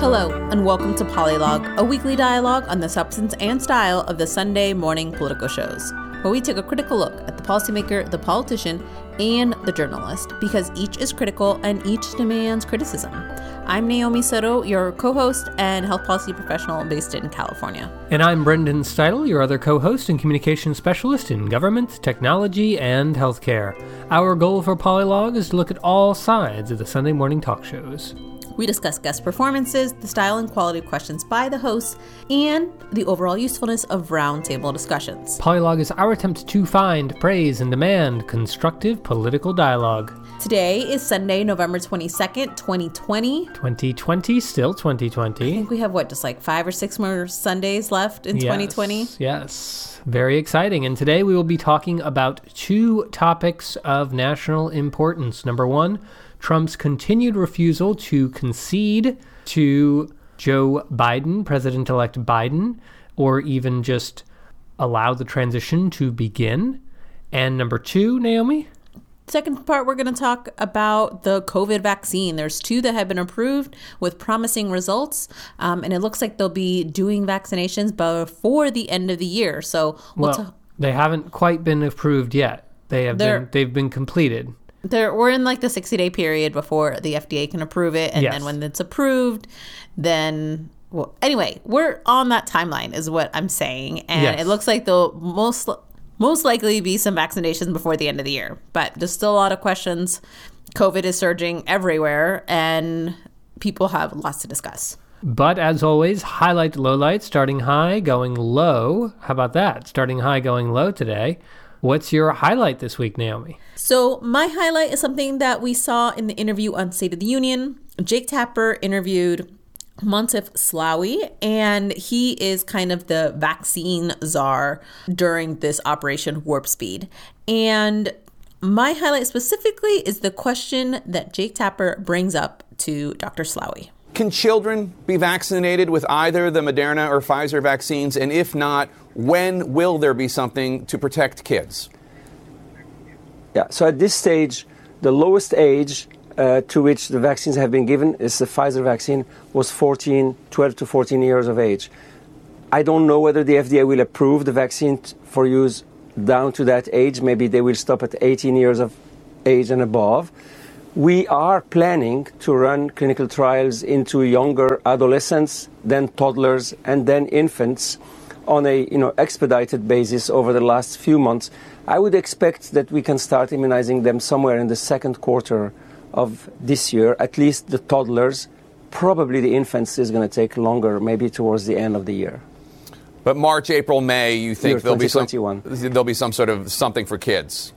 Hello, and welcome to Polylog, a weekly dialogue on the substance and style of the Sunday morning political shows, where we take a critical look at the policymaker, the politician, and the journalist, because each is critical and each demands criticism. I'm Naomi Soto, your co host and health policy professional based in California. And I'm Brendan Steidel, your other co host and communications specialist in government, technology, and healthcare. Our goal for Polylog is to look at all sides of the Sunday morning talk shows. We discuss guest performances, the style and quality of questions by the hosts, and the overall usefulness of roundtable discussions. Polylog is our attempt to find, praise, and demand constructive political dialogue. Today is Sunday, November 22nd, 2020. 2020, still 2020. I think we have what, just like five or six more Sundays left in 2020? Yes, yes. Very exciting. And today we will be talking about two topics of national importance. Number one, Trump's continued refusal to concede to Joe Biden, President elect Biden, or even just allow the transition to begin. And number two, Naomi? Second part, we're going to talk about the COVID vaccine. There's two that have been approved with promising results, um, and it looks like they'll be doing vaccinations before the end of the year. So we'll Well, ta- they haven't quite been approved yet. They have been they've been completed. There we're in like the 60 day period before the FDA can approve it, and Yes. then when it's approved, then well, anyway, we're on that timeline, is what I'm saying, and Yes. it looks like there'll most most likely be some vaccinations before the end of the year, but there's still a lot of questions. COVID is surging everywhere, and people have lots to discuss. But as always, highlight lowlight, starting high, going low. How about that? Starting high, going low today. What's your highlight this week, Naomi? So, my highlight is something that we saw in the interview on State of the Union. Jake Tapper interviewed Moncef Slaoui, and he is kind of the vaccine czar during this Operation Warp Speed. And my highlight specifically is the question that Jake Tapper brings up to Dr. Slaoui. Can children be vaccinated with either the Moderna or Pfizer vaccines? And if not, when will there be something to protect kids? Yeah, so at this stage, the lowest age uh, to which the vaccines have been given is the Pfizer vaccine was 14, 12 to 14 years of age. I don't know whether the FDA will approve the vaccine for use down to that age. Maybe they will stop at 18 years of age and above. We are planning to run clinical trials into younger adolescents, then toddlers, and then infants on a you know expedited basis over the last few months. I would expect that we can start immunizing them somewhere in the second quarter of this year, at least the toddlers. Probably the infants is going to take longer, maybe towards the end of the year. But March, April, May, you think there'll be some 2021. there'll be some sort of something for kids.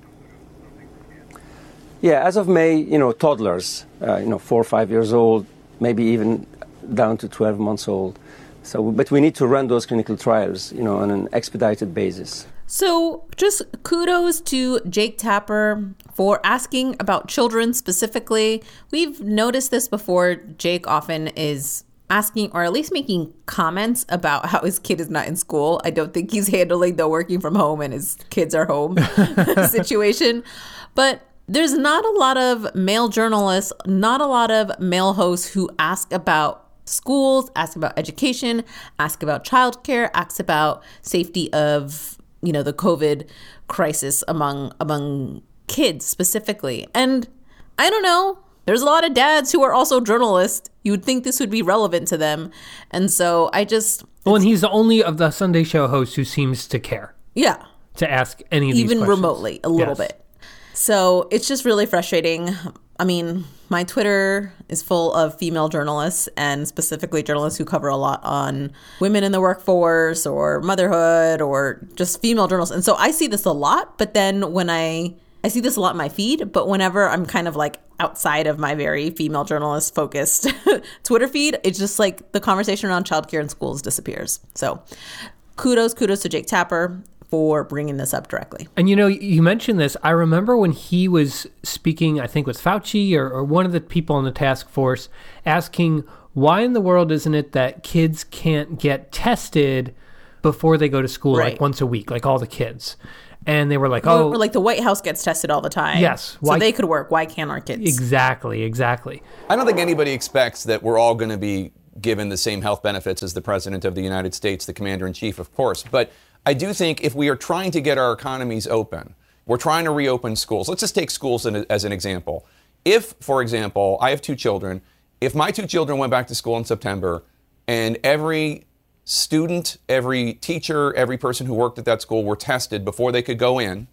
Yeah, as of May, you know, toddlers, uh, you know, four or five years old, maybe even down to 12 months old. So, but we need to run those clinical trials, you know, on an expedited basis. So, just kudos to Jake Tapper for asking about children specifically. We've noticed this before. Jake often is asking or at least making comments about how his kid is not in school. I don't think he's handling the working from home and his kids are home situation. But there's not a lot of male journalists, not a lot of male hosts who ask about schools, ask about education, ask about childcare, ask about safety of, you know, the COVID crisis among among kids specifically. And I don't know, there's a lot of dads who are also journalists. You would think this would be relevant to them. And so I just Well, and he's the only of the Sunday show hosts who seems to care yeah, to ask any of these even remotely a little Yes. bit. So it's just really frustrating. I mean, my Twitter is full of female journalists and specifically journalists who cover a lot on women in the workforce or motherhood or just female journalists. And so I see this a lot, but then when I I see this a lot in my feed, but whenever I'm kind of like outside of my very female journalist focused Twitter feed, it's just like the conversation around childcare and schools disappears. So kudos, kudos to Jake Tapper for bringing this up directly. And you know, you mentioned this. I remember when he was speaking, I think with Fauci or, or one of the people on the task force, asking why in the world isn't it that kids can't get tested before they go to school, Right. like once a week, like all the kids? And they were like, Oh, "Oh, or like the White House gets tested all the time. Yes. So they could work. Why can't our kids? exactly, exactly." I don't think anybody expects that we're all going to be given the same health benefits as the President of the United States, the Commander in Chief, of course. But I do think if we are trying to get our economies open, we're trying to reopen schools. Let's just take schools as an example. If, for example, I have two children, if my two children went back to school in September and every student, every teacher, every person who worked at that school were tested before they could go in,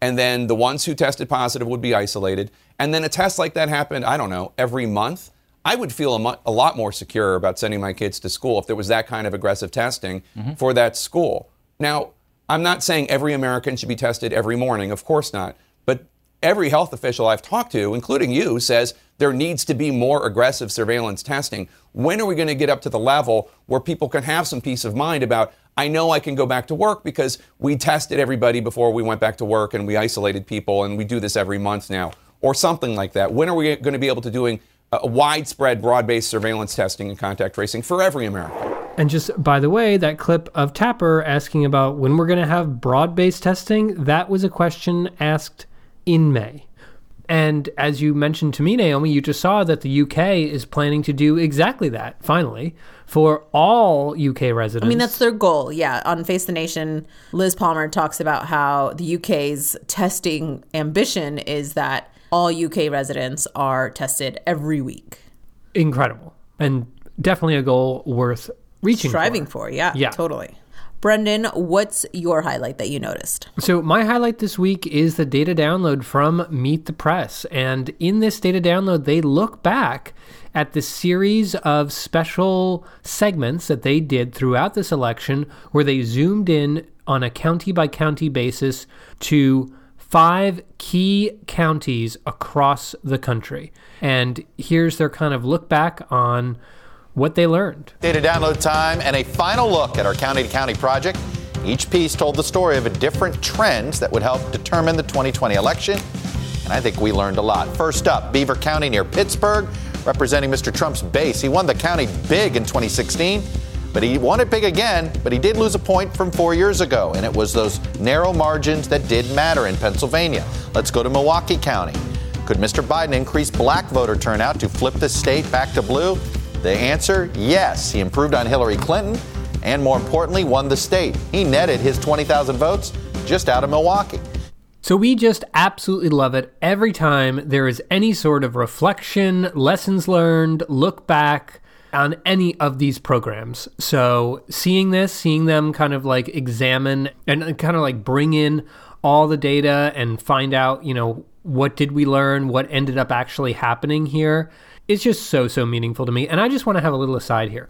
and then the ones who tested positive would be isolated, and then a test like that happened, I don't know, every month, I would feel a, a lot more secure about sending my kids to school if there was that kind of aggressive testing mm-hmm. for that school. Now, I'm not saying every American should be tested every morning, of course not. But every health official I've talked to, including you, says there needs to be more aggressive surveillance testing. When are we going to get up to the level where people can have some peace of mind about, I know I can go back to work because we tested everybody before we went back to work and we isolated people and we do this every month now, or something like that? When are we going to be able to doing a widespread, broad-based surveillance testing and contact tracing for every American? And just by the way, that clip of Tapper asking about when we're going to have broad based testing, that was a question asked in May. And as you mentioned to me, Naomi, you just saw that the UK is planning to do exactly that, finally, for all UK residents. I mean, that's their goal. Yeah. On Face the Nation, Liz Palmer talks about how the UK's testing ambition is that all UK residents are tested every week. Incredible. And definitely a goal worth reaching striving for. for. Yeah, yeah, totally. Brendan, what's your highlight that you noticed? So, my highlight this week is the data download from Meet the Press. And in this data download, they look back at the series of special segments that they did throughout this election where they zoomed in on a county by county basis to five key counties across the country. And here's their kind of look back on what they learned. Data download time and a final look at our county to county project. Each piece told the story of a different trend that would help determine the 2020 election. And I think we learned a lot. First up, Beaver County near Pittsburgh, representing Mr. Trump's base. He won the county big in 2016, but he won it big again, but he did lose a point from four years ago, and it was those narrow margins that did matter in Pennsylvania. Let's go to Milwaukee County. Could Mr. Biden increase black voter turnout to flip the state back to blue? The answer yes. He improved on Hillary Clinton and, more importantly, won the state. He netted his 20,000 votes just out of Milwaukee. So we just absolutely love it every time there is any sort of reflection, lessons learned, look back on any of these programs. So seeing this, seeing them kind of like examine and uh, kind of like bring in all the data and find out, you know, what did we learn, what ended up actually happening here it's just so so meaningful to me. And i just want to have a little aside here.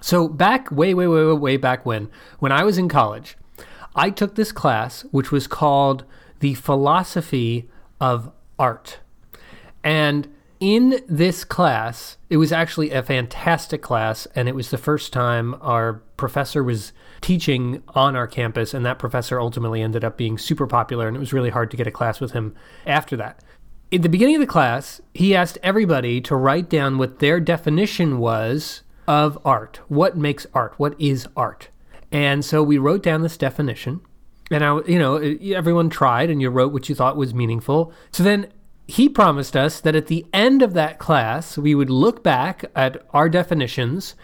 So back way way way way back when when i was in college i took this class which was called the philosophy of art. And in this class it was actually a fantastic class and it was the first time our professor was teaching on our campus and that professor ultimately ended up being super popular and it was really hard to get a class with him after that in the beginning of the class, he asked everybody to write down what their definition was of art. What makes art? What is art? And so we wrote down this definition. And I, you know, everyone tried and you wrote what you thought was meaningful. So then he promised us that at the end of that class, we would look back at our definitions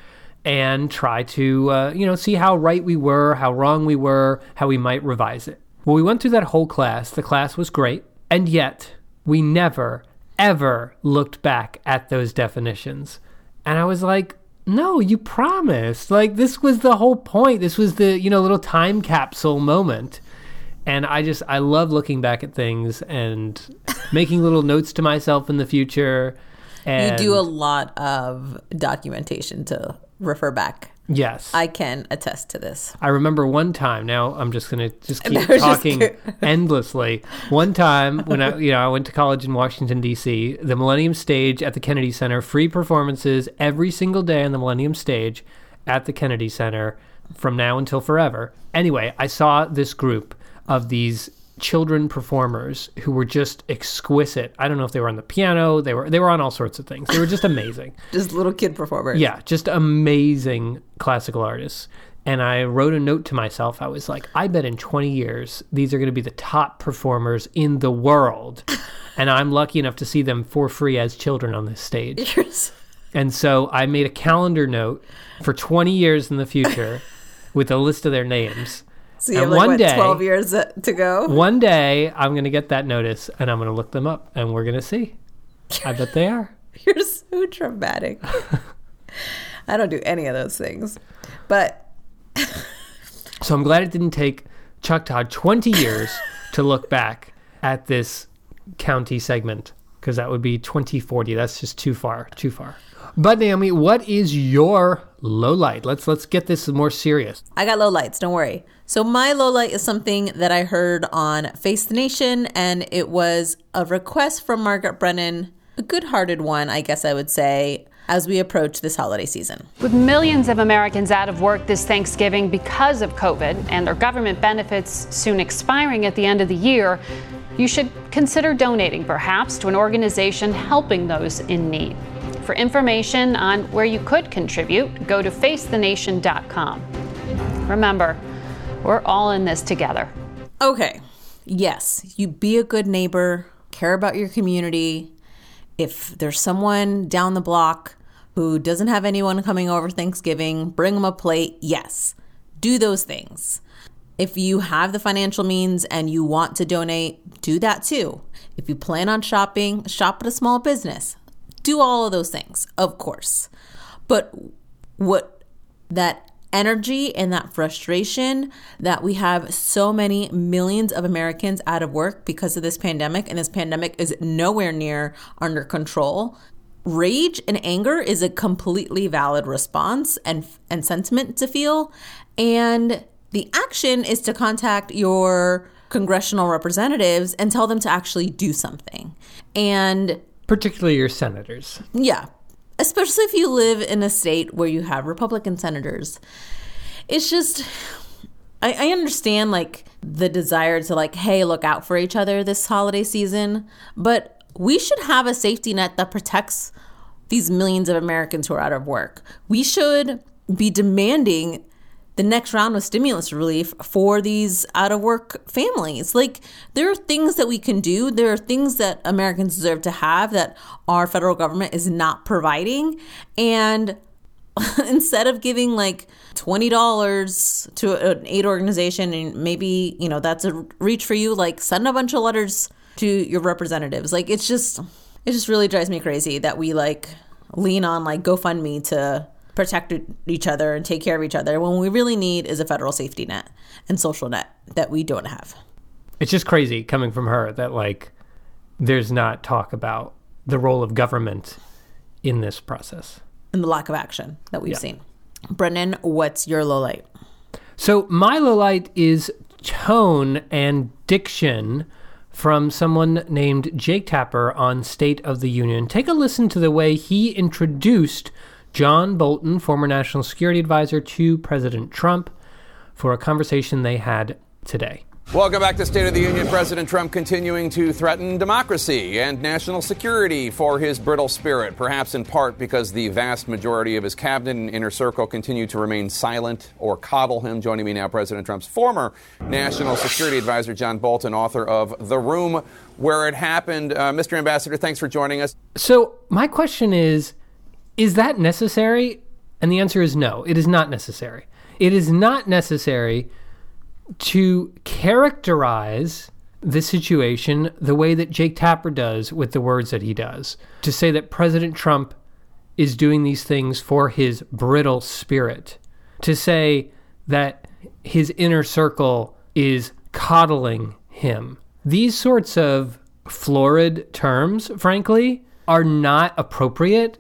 and try to, uh, you know, see how right we were, how wrong we were, how we might revise it. Well, we went through that whole class. The class was great. And yet, we never, ever looked back at those definitions. And I was like, no, you promised. Like, this was the whole point. This was the, you know, little time capsule moment. And I just, I love looking back at things and making little notes to myself in the future. And you do a lot of documentation to refer back. Yes. I can attest to this. I remember one time, now I'm just going to just keep talking just endlessly. One time when I, you know, I went to college in Washington D.C., the Millennium Stage at the Kennedy Center, free performances every single day on the Millennium Stage at the Kennedy Center from now until forever. Anyway, I saw this group of these children performers who were just exquisite. I don't know if they were on the piano, they were they were on all sorts of things. They were just amazing. just little kid performers. Yeah, just amazing classical artists. And I wrote a note to myself. I was like, I bet in 20 years these are going to be the top performers in the world. and I'm lucky enough to see them for free as children on this stage. And so I made a calendar note for 20 years in the future with a list of their names. So you And have like one what, day- 12 years uh, to go. One day I'm going to get that notice and I'm going to look them up and we're going to see. I bet they are. You're so dramatic. I don't do any of those things. But So I'm glad it didn't take Chuck Todd 20 years to look back at this county segment because that would be 2040. That's just too far, too far. But Naomi, what is your low light? Let's let's get this more serious. I got low lights, don't worry. So my light is something that I heard on Face the Nation and it was a request from Margaret Brennan, a good-hearted one, I guess I would say, as we approach this holiday season. With millions of Americans out of work this Thanksgiving because of COVID and their government benefits soon expiring at the end of the year, you should consider donating perhaps to an organization helping those in need. For information on where you could contribute, go to facethenation.com. Remember, we're all in this together. Okay. Yes, you be a good neighbor, care about your community. If there's someone down the block who doesn't have anyone coming over Thanksgiving, bring them a plate. Yes, do those things. If you have the financial means and you want to donate, do that too. If you plan on shopping, shop at a small business. Do all of those things, of course. But what that energy and that frustration that we have so many millions of Americans out of work because of this pandemic, and this pandemic is nowhere near under control. Rage and anger is a completely valid response and and sentiment to feel, and the action is to contact your congressional representatives and tell them to actually do something. And Particularly your senators. yeah, especially if you live in a state where you have Republican senators. It's just, I, I understand like the desire to like, hey, look out for each other this holiday season, but we should have a safety net that protects these millions of Americans who are out of work. We should be demanding the next round of stimulus relief for these out of work families. Like, there are things that we can do. There are things that Americans deserve to have that our federal government is not providing. And instead of giving like $20 to an aid organization, and maybe, you know, that's a reach for you, like, send a bunch of letters to your representatives. Like, it's just, it just really drives me crazy that we like lean on like GoFundMe to protect each other and take care of each other when we really need is a federal safety net and social net that we don't have. It's just crazy coming from her that like there's not talk about the role of government in this process. And the lack of action that we've Yeah. seen. Brennan, what's your low light? So my low light is tone and diction from someone named Jake Tapper on State of the Union. Take a listen to the way he introduced John Bolton, former national security advisor to President Trump, for a conversation they had today. Welcome back to State of the Union. President Trump continuing to threaten democracy and national security for his brittle spirit, perhaps in part because the vast majority of his cabinet and inner circle continue to remain silent or coddle him. Joining me now, President Trump's former national security advisor, John Bolton, author of The Room Where It Happened. Uh, Mr. Ambassador, thanks for joining us. So my question is is that necessary? And the answer is no, it is not necessary. It is not necessary to characterize the situation the way that Jake Tapper does with the words that he does. To say that President Trump is doing these things for his brittle spirit. To say that his inner circle is coddling him. These sorts of florid terms, frankly, are not appropriate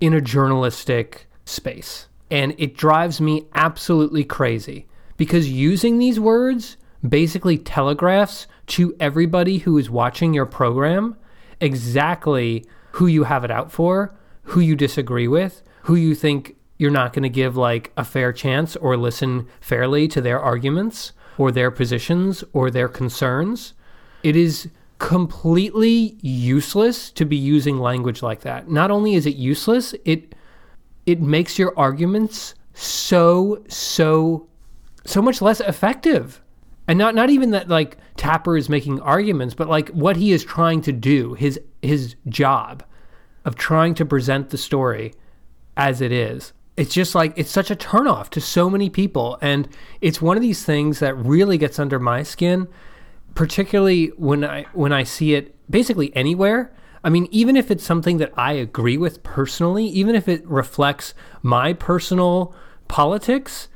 in a journalistic space. And it drives me absolutely crazy because using these words basically telegraphs to everybody who is watching your program exactly who you have it out for, who you disagree with, who you think you're not going to give like a fair chance or listen fairly to their arguments or their positions or their concerns. It is completely useless to be using language like that. Not only is it useless, it it makes your arguments so so so much less effective. And not not even that like Tapper is making arguments, but like what he is trying to do, his his job of trying to present the story as it is. It's just like it's such a turnoff to so many people. And it's one of these things that really gets under my skin, particularly when I when I see it basically anywhere. I mean, even if it's something that I agree with personally, even if it reflects my personal politics,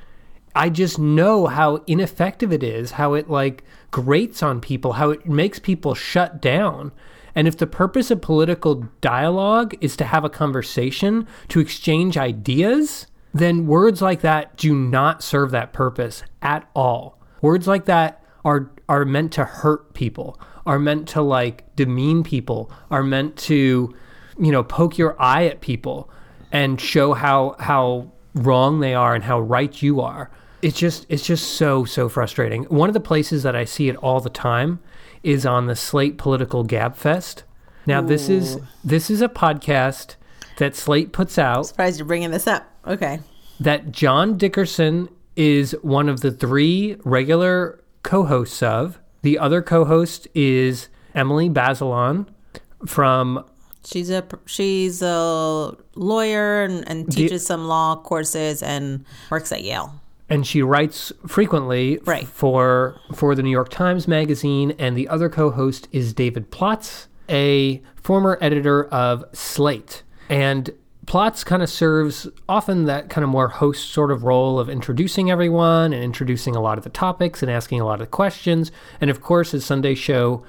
I just know how ineffective it is, how it like grates on people, how it makes people shut down. And if the purpose of political dialogue is to have a conversation, to exchange ideas, then words like that do not serve that purpose at all. Words like that are are meant to hurt people, are meant to like demean people, are meant to, you know, poke your eye at people and show how how wrong they are and how right you are. It's just it's just so so frustrating. One of the places that I see it all the time is on the Slate Political Gabfest. Now this is this is a podcast that Slate puts out Surprised you're bringing this up. Okay. that John Dickerson is one of the three regular co-hosts of. The other co-host is Emily Bazelon from She's a she's a lawyer and, and teaches some law courses and works at Yale. and she writes frequently Right. for for the New York Times Magazine. And the other co-host is David Plotz, a former editor of Slate. And Plotz kind of serves often that kind of more host sort of role of introducing everyone and introducing a lot of the topics and asking a lot of the questions. And of course, as Sunday show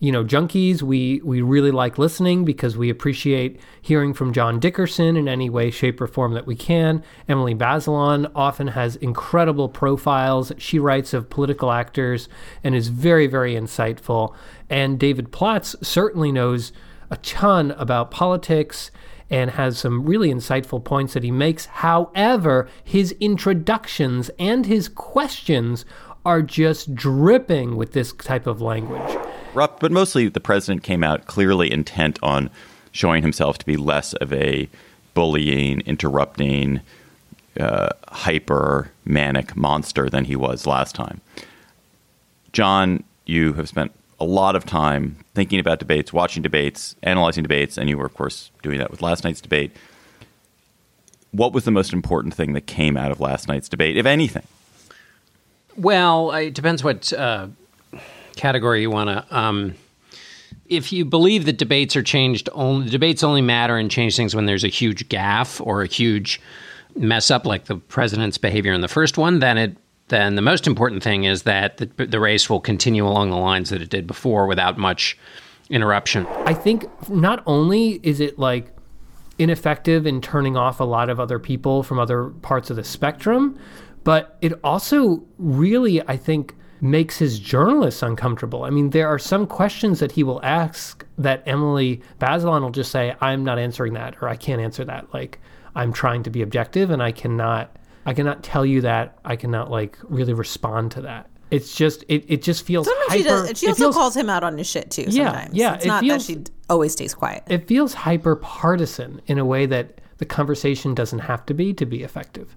you know, junkies, we we really like listening because we appreciate hearing from John Dickerson in any way, shape, or form that we can. Emily Bazelon often has incredible profiles she writes of political actors and is very, very insightful. And David Plotz certainly knows a ton about politics and has some really insightful points that he makes. However, his introductions and his questions are just dripping with this type of language. Rough, but mostly the president came out clearly intent on showing himself to be less of a bullying, interrupting, uh, hyper manic monster than he was last time. John, you have spent a lot of time thinking about debates, watching debates, analyzing debates, and you were, of course, doing that with last night's debate. What was the most important thing that came out of last night's debate, if anything? Well, it depends what uh, category you want to. Um, if you believe that debates are changed, only debates only matter and change things when there's a huge gaffe or a huge mess up, like the president's behavior in the first one, then it then the most important thing is that the, the race will continue along the lines that it did before without much interruption. I think not only is it like ineffective in turning off a lot of other people from other parts of the spectrum, but it also really, I think, makes his journalists uncomfortable. I mean, there are some questions that he will ask that Emily Bazelon will just say, I'm not answering that, or I can't answer that. Like, I'm trying to be objective and I cannot I cannot tell you that. I cannot like really respond to that. It's just it, it just feels Sometimes hyper, she does. She also feels- calls him out on his shit too. Yeah, Sometimes. yeah, It's it not feels- that she always stays quiet. it feels hyper partisan in a way that the conversation doesn't have to be to be effective.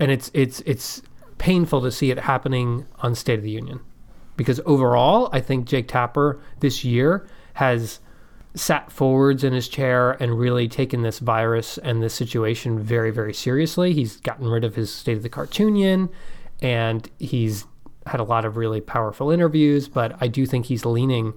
And it's it's it's painful to see it happening on State of the Union. Because overall, I think Jake Tapper this year has sat forwards in his chair and really taken this virus and this situation very, very seriously. He's gotten rid of his State of the Cartoonion and he's had a lot of really powerful interviews, but I do think he's leaning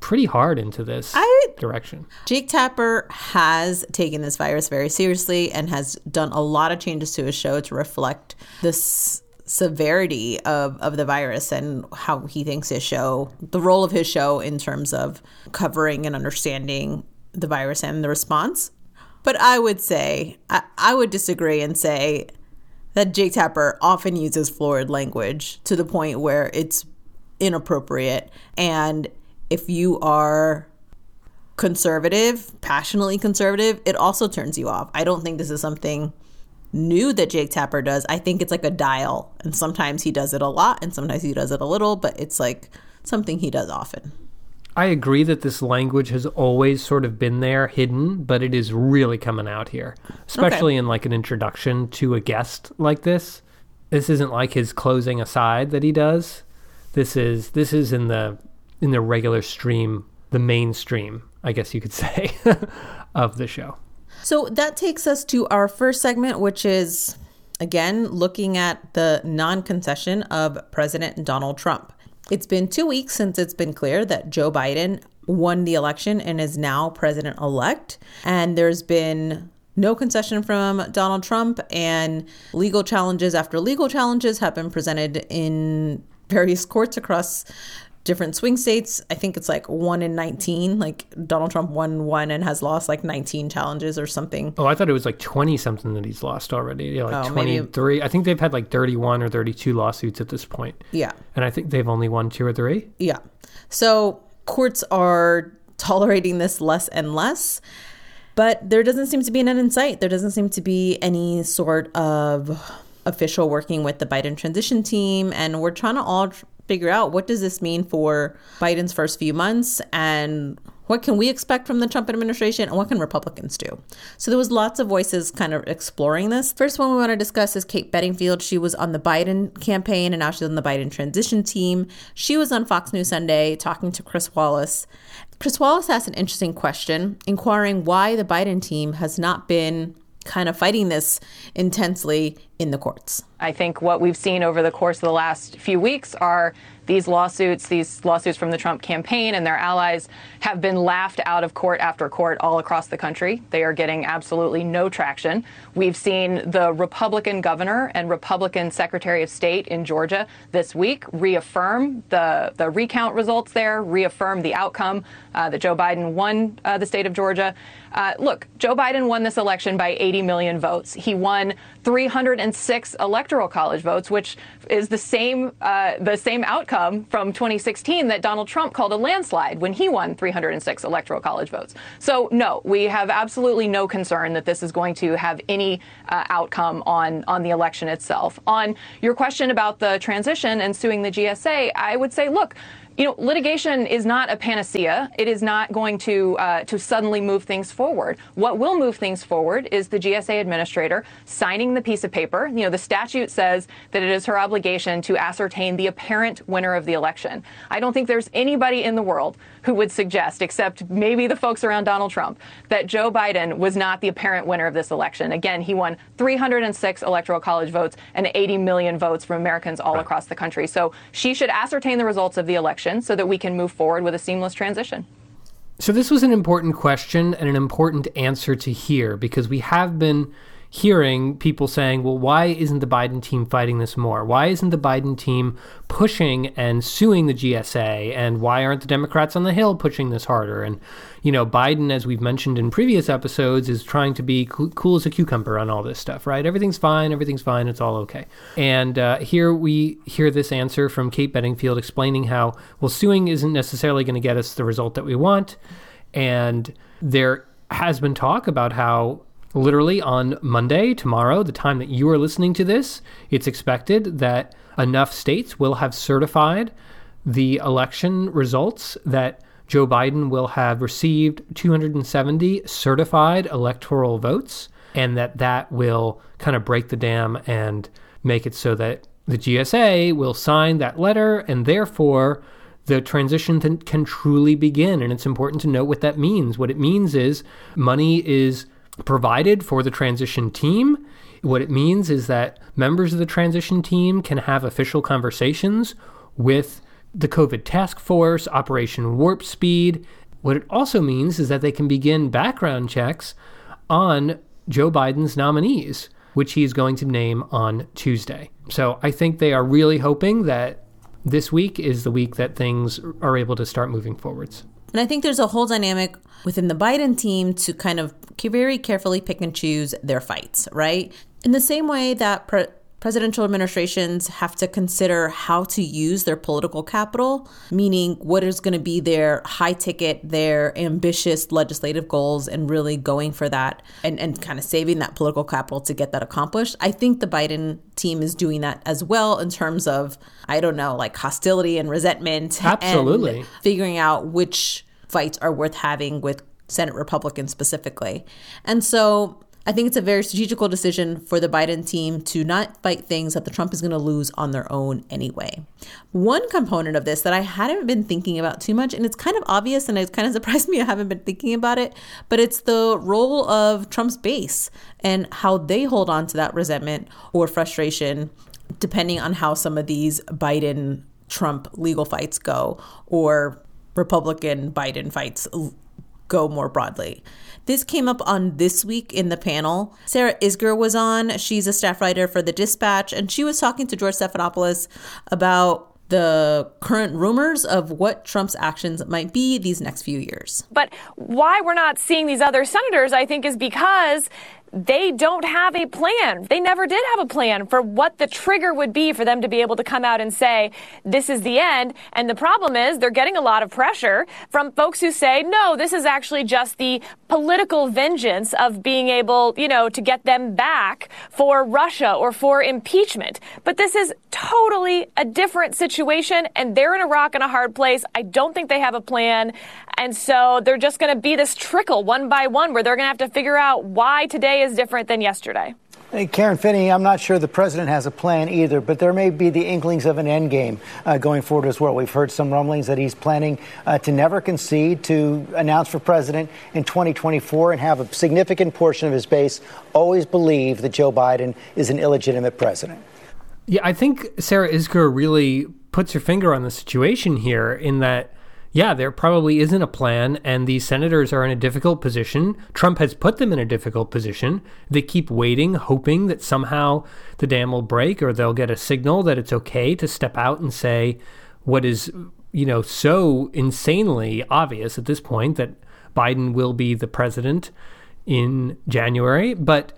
pretty hard into this I- direction. Jake Tapper has taken this virus very seriously and has done a lot of changes to his show to reflect this severity of, of the virus and how he thinks his show, the role of his show in terms of covering and understanding the virus and the response. But I would say, I, I would disagree and say that Jake Tapper often uses florid language to the point where it's inappropriate. And if you are conservative, passionately conservative, it also turns you off. I don't think this is something new that Jake Tapper does. I think it's like a dial, and sometimes he does it a lot, and sometimes he does it a little, but it's like something he does often. I agree that this language has always sort of been there hidden, but it is really coming out here, especially in like an introduction to a guest like this. This isn't like his closing aside that he does. This is this is in the in the regular stream, the mainstream. I guess you could say, of the show. So that takes us to our first segment, which is again looking at the non concession of President Donald Trump. It's been two weeks since it's been clear that Joe Biden won the election and is now president elect. And there's been no concession from Donald Trump, and legal challenges after legal challenges have been presented in various courts across different swing states. I think it's like one in 19. Like Donald Trump won one and has lost like 19 challenges or something. Oh, I thought it was like 20 something that he's lost already. Yeah, like Oh, maybe- 23. I think they've had like 31 or 32 lawsuits at this point. Yeah. And I think they've only won two or three. Yeah. So courts are tolerating this less and less. But there doesn't seem to be an end in sight. There doesn't seem to be any sort of official working with the Biden transition team. And we're trying to all figure out what does this mean for Biden's first few months and what can we expect from the Trump administration and what can Republicans do? So there was lots of voices kind of exploring this. First one we want to discuss is Kate Bedingfield. She was on the Biden campaign and now she's on the Biden transition team. She was on Fox News Sunday talking to Chris Wallace. Chris Wallace asked an interesting question, inquiring why the Biden team has not been kind of fighting this intensely in the courts. I think what we've seen over the course of the last few weeks are these lawsuits, these lawsuits from the Trump campaign and their allies have been laughed out of court after court all across the country. They are getting absolutely no traction. We've seen the Republican governor and Republican Secretary of State in Georgia this week reaffirm the, the recount results there, reaffirm the outcome uh, that Joe Biden won uh, the state of Georgia. Uh, look, Joe Biden won this election by 80 million votes. He won 306 electoral college votes, which is the same uh, the same outcome from 2016 that Donald Trump called a landslide when he won 306 electoral college votes. So no, we have absolutely no concern that this is going to have any uh, outcome on on the election itself. On your question about the transition and suing the GSA, I would say, look you know, litigation is not a panacea. It is not going to uh, to suddenly move things forward. What will move things forward is the GSA administrator signing the piece of paper. You know, the statute says that it is her obligation to ascertain the apparent winner of the election. I don't think there's anybody in the world who would suggest, except maybe the folks around Donald Trump, that Joe Biden was not the apparent winner of this election. Again, he won 306 electoral college votes and 80 million votes from Americans all across the country. So she should ascertain the results of the election so that we can move forward with a seamless transition. So, this was an important question and an important answer to hear because we have been hearing people saying, well, why isn't the Biden team fighting this more? Why isn't the Biden team pushing and suing the GSA? And why aren't the Democrats on the Hill pushing this harder? And, you know, Biden, as we've mentioned in previous episodes, is trying to be coo- cool as a cucumber on all this stuff, right? Everything's fine, everything's fine, it's all okay. And uh, here we hear this answer from Kate Bedingfield explaining how, well, suing isn't necessarily going to get us the result that we want. And there has been talk about how literally on Monday, tomorrow, the time that you are listening to this, it's expected that enough states will have certified the election results that Joe Biden will have received 270 certified electoral votes and that that will kind of break the dam and make it so that the GSA will sign that letter and therefore the transition can truly begin. And it's important to note what that means. What it means is money is provided for the transition team. What it means is that members of the transition team can have official conversations with the COVID task force, Operation Warp Speed. What it also means is that they can begin background checks on Joe Biden's nominees, which he is going to name on Tuesday. So I think they are really hoping that this week is the week that things are able to start moving forwards. And I think there's a whole dynamic within the Biden team to kind of very carefully pick and choose their fights, right? In the same way that pre- presidential administrations have to consider how to use their political capital, meaning what is going to be their high ticket, their ambitious legislative goals, and really going for that and, and kind of saving that political capital to get that accomplished. I think the Biden team is doing that as well in terms of, I don't know, like hostility and resentment. Absolutely. And figuring out which fights are worth having with Senate Republicans specifically. And so I think it's a very strategical decision for the Biden team to not fight things that the Trump is going to lose on their own anyway. One component of this that I hadn't been thinking about too much, and it's kind of obvious and it kind of surprised me I haven't been thinking about it, but it's the role of Trump's base and how they hold on to that resentment or frustration depending on how some of these Biden Trump legal fights go or Republican Biden fights go more broadly. This came up on This Week in the panel. Sarah Isgur was on. She's a staff writer for The Dispatch, and she was talking to George Stephanopoulos about the current rumors of what Trump's actions might be these next few years. But why we're not seeing these other senators, I think, is because they don't have a plan. They never did have a plan for what the trigger would be for them to be able to come out and say, this is the end. And the problem is they're getting a lot of pressure from folks who say, no, this is actually just the political vengeance of being able, you know, to get them back for Russia or for impeachment. But this is totally a different situation and they're in a rock and a hard place. I don't think they have a plan. And so they're just going to be this trickle one by one where they're going to have to figure out why today is different than yesterday. Hey, Karen Finney, I'm not sure the president has a plan either, but there may be the inklings of an end game uh, going forward as well. We've heard some rumblings that he's planning uh, to never concede, to announce for president in 2024, and have a significant portion of his base always believe that Joe Biden is an illegitimate president. Yeah, I think Sarah Isgur really puts her finger on the situation here in that yeah, there probably isn't a plan, and these senators are in a difficult position. Trump has put them in a difficult position. They keep waiting, hoping that somehow the dam will break or they'll get a signal that it's okay to step out and say what is, you know, so insanely obvious at this point that Biden will be the president in January. But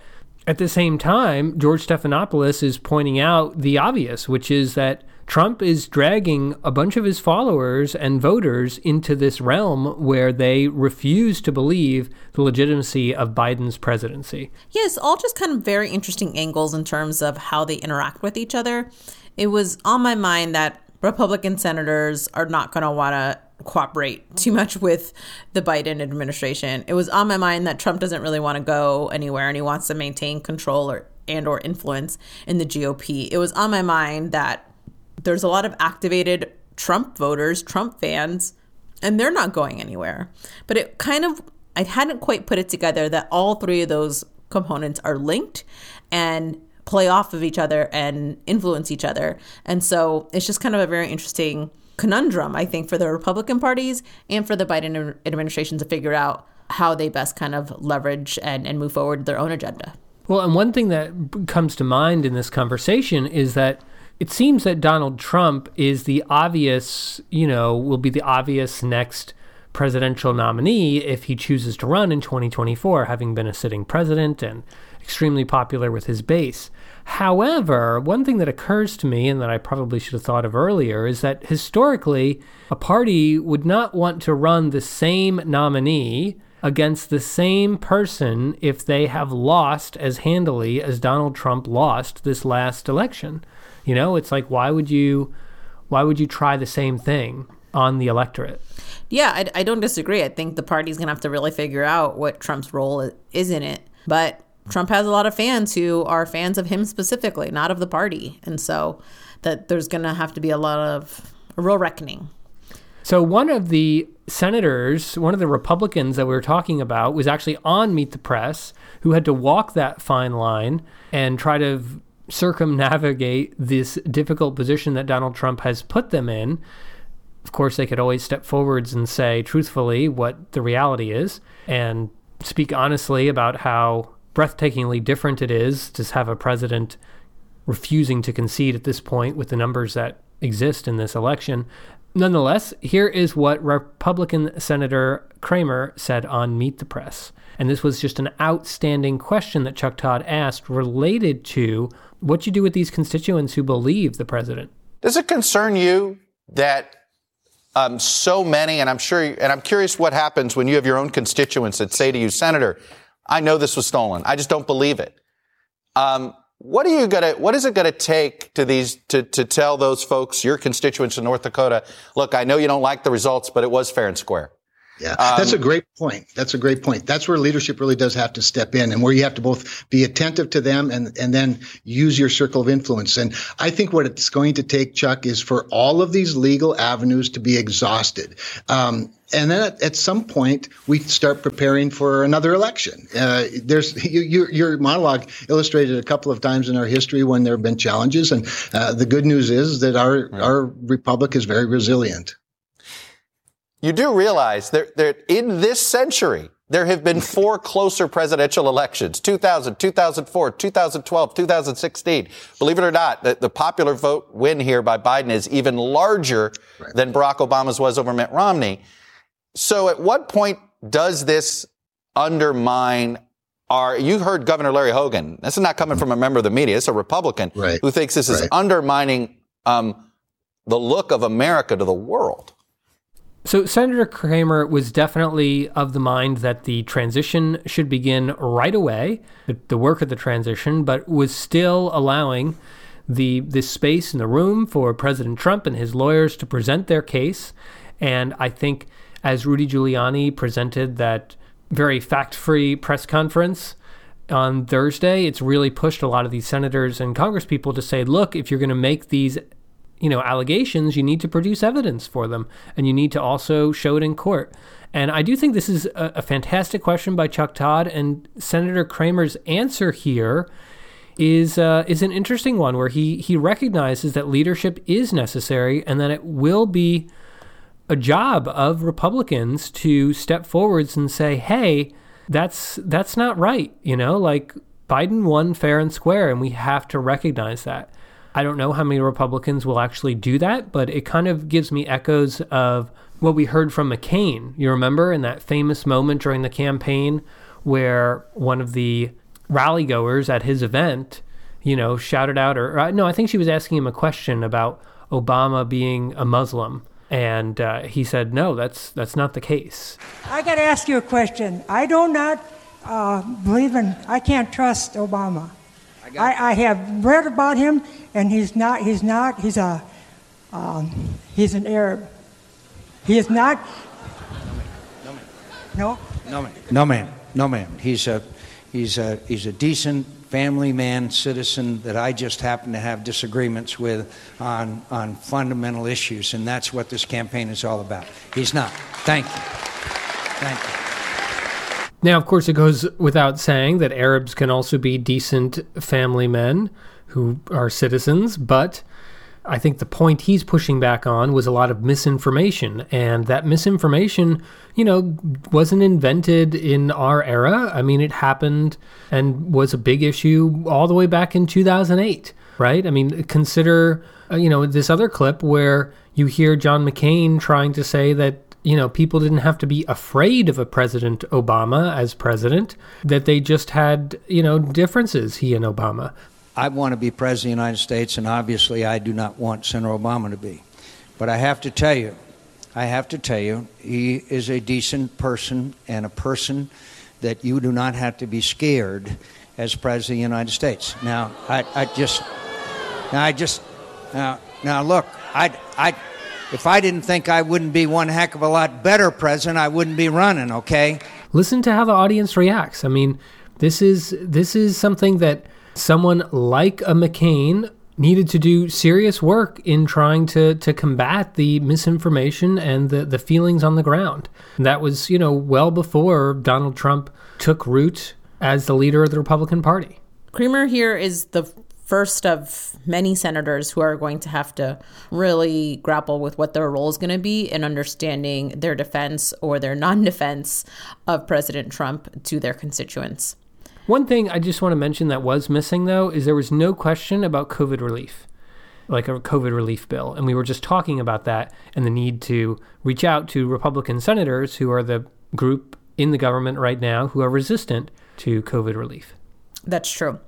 at the same time, George Stephanopoulos is pointing out the obvious, which is that Trump is dragging a bunch of his followers and voters into this realm where they refuse to believe the legitimacy of Biden's presidency. Yes, all just kind of very interesting angles in terms of how they interact with each other. It was on my mind that Republican senators are not going to want to cooperate too much with the Biden administration. It was on my mind that Trump doesn't really want to go anywhere and he wants to maintain control or and or influence in the GOP. It was on my mind that there's a lot of activated Trump voters, Trump fans, and they're not going anywhere. But it kind of, I hadn't quite put it together that all three of those components are linked and play off of each other and influence each other. And so it's just kind of a very interesting conundrum, I think, for the Republican parties and for the Biden administration to figure out how they best kind of leverage and, and move forward their own agenda. Well, and one thing that comes to mind in this conversation is that it seems that Donald Trump is the obvious, you know, will be the obvious next presidential nominee if he chooses to run in 2024, having been a sitting president and extremely popular with his base. However, one thing that occurs to me and that I probably should have thought of earlier is that historically, a party would not want to run the same nominee against the same person if they have lost as handily as Donald Trump lost this last election. You know, it's like why would you why would you try the same thing on the electorate? Yeah, I, I don't disagree. I think the party's going to have to really figure out what Trump's role is in it. But Trump has a lot of fans who are fans of him specifically, not of the party. And so that there's going to have to be a lot of a real reckoning. So one of the senators, one of the Republicans that we were talking about was actually on Meet the Press who had to walk that fine line and try to circumnavigate this difficult position that Donald Trump has put them in. Of course, they could always step forwards and say truthfully what the reality is and speak honestly about how breathtakingly different it is to have a president refusing to concede at this point with the numbers that exist in this election. Nonetheless, here is what Republican Senator Cramer said on Meet the Press. And this was just an outstanding question that Chuck Todd asked related to what you do with these constituents who believe the president. Does it concern you that um, so many, and I'm sure, and I'm curious what happens when you have your own constituents that say to you, Senator, I know this was stolen. I just don't believe it. Um, what are you gonna? What is it gonna take to these to to tell those folks, your constituents in North Dakota, look, I know you don't like the results, but it was fair and square. Yeah, that's a Um, great point. That's a great point. That's where leadership really does have to step in and where you have to both be attentive to them and, and then use your circle of influence. And I think what it's going to take, Chuck, is for all of these legal avenues to be exhausted. Um, and then at, at some point, we start preparing for another election. Uh, there's you, your, your monologue illustrated a couple of times in our history when there have been challenges, and uh, the good news is that our our republic is very resilient. You do realize that, that in this century, there have been four closer presidential elections 2000, 2004, 2012, 2016. Believe it or not, the, the popular vote win here by Biden is even larger than Barack Obama's was over Mitt Romney. So at what point does this undermine our, you heard Governor Larry Hogan. This is not coming from a member of the media. It's a Republican who thinks this is Right. undermining um, the look of America to the world. So Senator Cramer was definitely of the mind that the transition should begin right away, the, work of the transition, but was still allowing the the space in the room for President Trump and his lawyers to present their case. And I think as Rudy Giuliani presented that very fact-free press conference on Thursday, it's really pushed a lot of these senators and congresspeople to say, look, if you're going to make these you know allegations you need to produce evidence for them and you need to also show it in court and i do think this is a, a fantastic question by chuck todd and senator cramer's answer here is uh, is an interesting one where he he recognizes that leadership is necessary and that it will be a job of Republicans to step forwards and say, "Hey, that's that's not right." You know, like Biden won fair and square, and we have to recognize that. I don't know how many Republicans will actually do that, but it kind of gives me echoes of what we heard from McCain. You remember in that famous moment during the campaign where one of the rally goers at his event, you know, shouted out, or, or no, I think she was asking him a question about Obama being a Muslim, and uh, he said, "No, that's that's not the case." I got to ask you a question. I do not uh, believe in, I can't trust Obama. I, I have read about him, and he's not, he's not, he's a, um, he's an Arab. He is not. No? No, ma'am. No, ma'am. No, ma'am. He's a, he's a, he's a decent family man, citizen that I just happen to have disagreements with on, on fundamental issues, and that's what this campaign is all about. He's not. Thank you. Thank you. Now, of course, it goes without saying that Arabs can also be decent family men who are citizens, but I think the point he's pushing back on was a lot of misinformation. And that misinformation, you know, wasn't invented in our era. I mean, it happened and was a big issue all the way back in 2008, right? I mean, consider, uh, you know, this other clip where you hear John McCain trying to say that you know, people didn't have to be afraid of a President Obama as president, that they just had, you know, differences, he and Obama. I want to be president of the United States, and obviously I do not want Senator Obama to be. But I have to tell you, I have to tell you, he is a decent person and a person that you do not have to be scared as president of the United States. Now, I, I just, now I just, now, now look, I, I, if I didn't think I wouldn't be one heck of a lot better president, I wouldn't be running, okay? Listen to how the audience reacts. I mean, this is this is something that someone like a McCain needed to do serious work in trying to to combat the misinformation and the the feelings on the ground. And that was, you know, well before Donald Trump took root as the leader of the Republican Party. Cramer here is the first of many senators who are going to have to really grapple with what their role is going to be in understanding their defense or their non defense of President Trump to their constituents. One thing I just want to mention that was missing, though, is there was no question about COVID relief, like a COVID relief bill. And we were just talking about that and the need to reach out to Republican senators who are the group in the government right now who are resistant to COVID relief. That's true.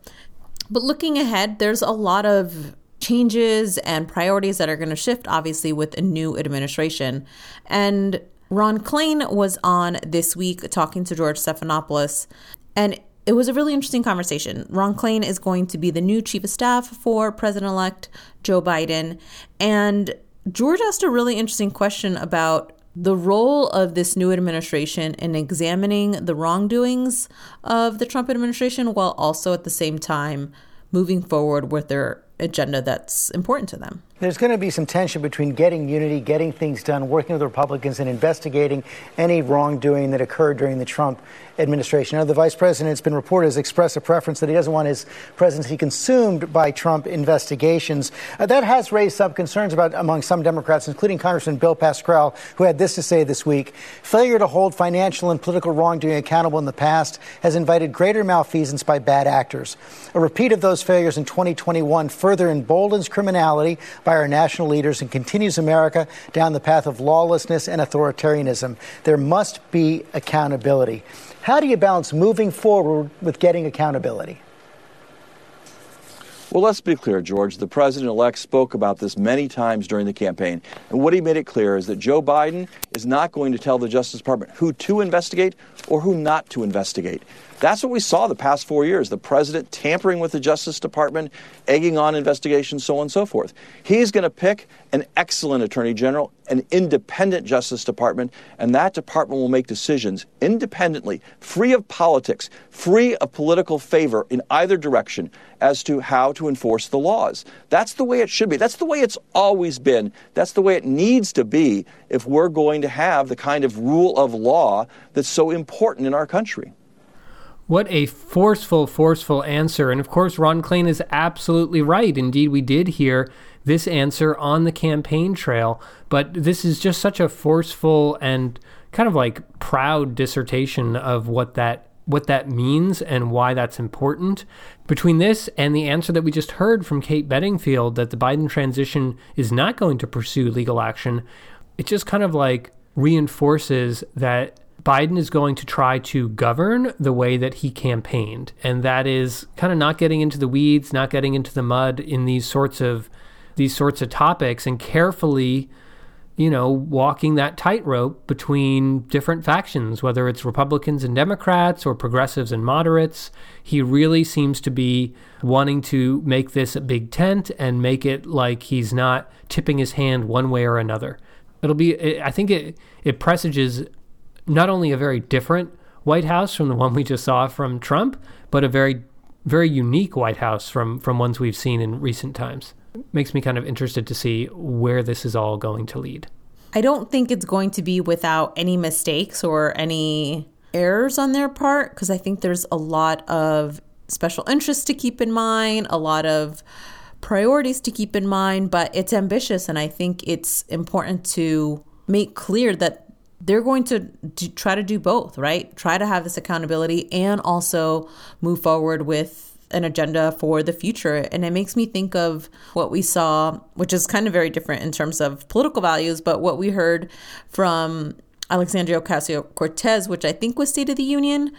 But looking ahead, there's a lot of changes and priorities that are going to shift, obviously, with a new administration. And Ron Klain was on this week talking to George Stephanopoulos, and it was a really interesting conversation. Ron Klain is going to be the new chief of staff for President elect Joe Biden. And George asked a really interesting question about the role of this new administration in examining the wrongdoings of the Trump administration while also at the same time moving forward with their agenda that's important to them. There's going to be some tension between getting unity, getting things done, working with Republicans, and investigating any wrongdoing that occurred during the Trump administration. Now, the vice president has been reported has expressed a preference that he doesn't want his presidency consumed by Trump investigations. Uh, that has raised some concerns about among some Democrats, including Congressman Bill Pascrell, who had this to say this week: "Failure to hold financial and political wrongdoing accountable in the past has invited greater malfeasance by bad actors. A repeat of those failures in 2021 further emboldens criminality by our national leaders and continues America down the path of lawlessness and authoritarianism. There must be accountability. How do you balance moving forward with getting accountability? Well, let's be clear, George. The president elect spoke about this many times during the campaign. And what he made it clear is that Joe Biden is not going to tell the Justice Department who to investigate or who not to investigate. That's what we saw the past four years the president tampering with the Justice Department, egging on investigations, so on and so forth. He's going to pick an excellent attorney general, an independent Justice Department, and that department will make decisions independently, free of politics, free of political favor in either direction as to how to enforce the laws. That's the way it should be. That's the way it's always been. That's the way it needs to be if we're going to have the kind of rule of law that's so important in our country. What a forceful, forceful answer. And of course, Ron Klain is absolutely right. Indeed, we did hear this answer on the campaign trail, but this is just such a forceful and kind of like proud dissertation of what that what that means and why that's important. Between this and the answer that we just heard from Kate Bedingfield that the Biden transition is not going to pursue legal action, it just kind of like reinforces that Biden is going to try to govern the way that he campaigned. And that is kind of not getting into the weeds, not getting into the mud in these sorts of these sorts of topics and carefully, you know, walking that tightrope between different factions, whether it's Republicans and Democrats or progressives and moderates. He really seems to be wanting to make this a big tent and make it like he's not tipping his hand one way or another. It'll be I think it it presages not only a very different White House from the one we just saw from Trump, but a very, very unique White House from, from ones we've seen in recent times. Makes me kind of interested to see where this is all going to lead. I don't think it's going to be without any mistakes or any errors on their part, because I think there's a lot of special interests to keep in mind, a lot of priorities to keep in mind, but it's ambitious. And I think it's important to make clear that they're going to try to do both, right? Try to have this accountability and also move forward with an agenda for the future. And it makes me think of what we saw, which is kind of very different in terms of political values, but what we heard from Alexandria Ocasio Cortez, which I think was State of the Union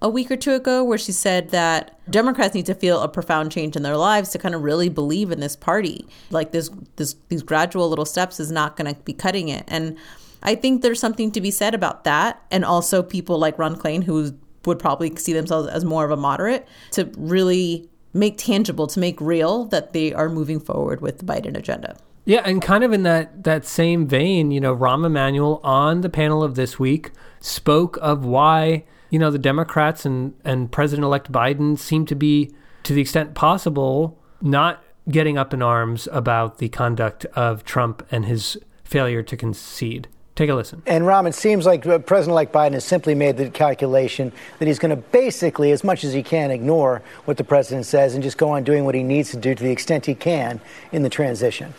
a week or two ago, where she said that Democrats need to feel a profound change in their lives to kind of really believe in this party. Like this, this these gradual little steps is not going to be cutting it. And I think there's something to be said about that. And also people like Ron Klain, who would probably see themselves as more of a moderate, to really make tangible, to make real that they are moving forward with the Biden agenda. Yeah, and kind of in that that same vein, you know, Rahm Emanuel on the panel of this week spoke of why, you know, the Democrats and, and President elect Biden seem to be, to the extent possible, not getting up in arms about the conduct of Trump and his failure to concede. Take a listen. And Rahm, it seems like uh, President-elect Biden has simply made the calculation that he's going to basically, as much as he can, ignore what the president says and just go on doing what he needs to do to the extent he can in the transition.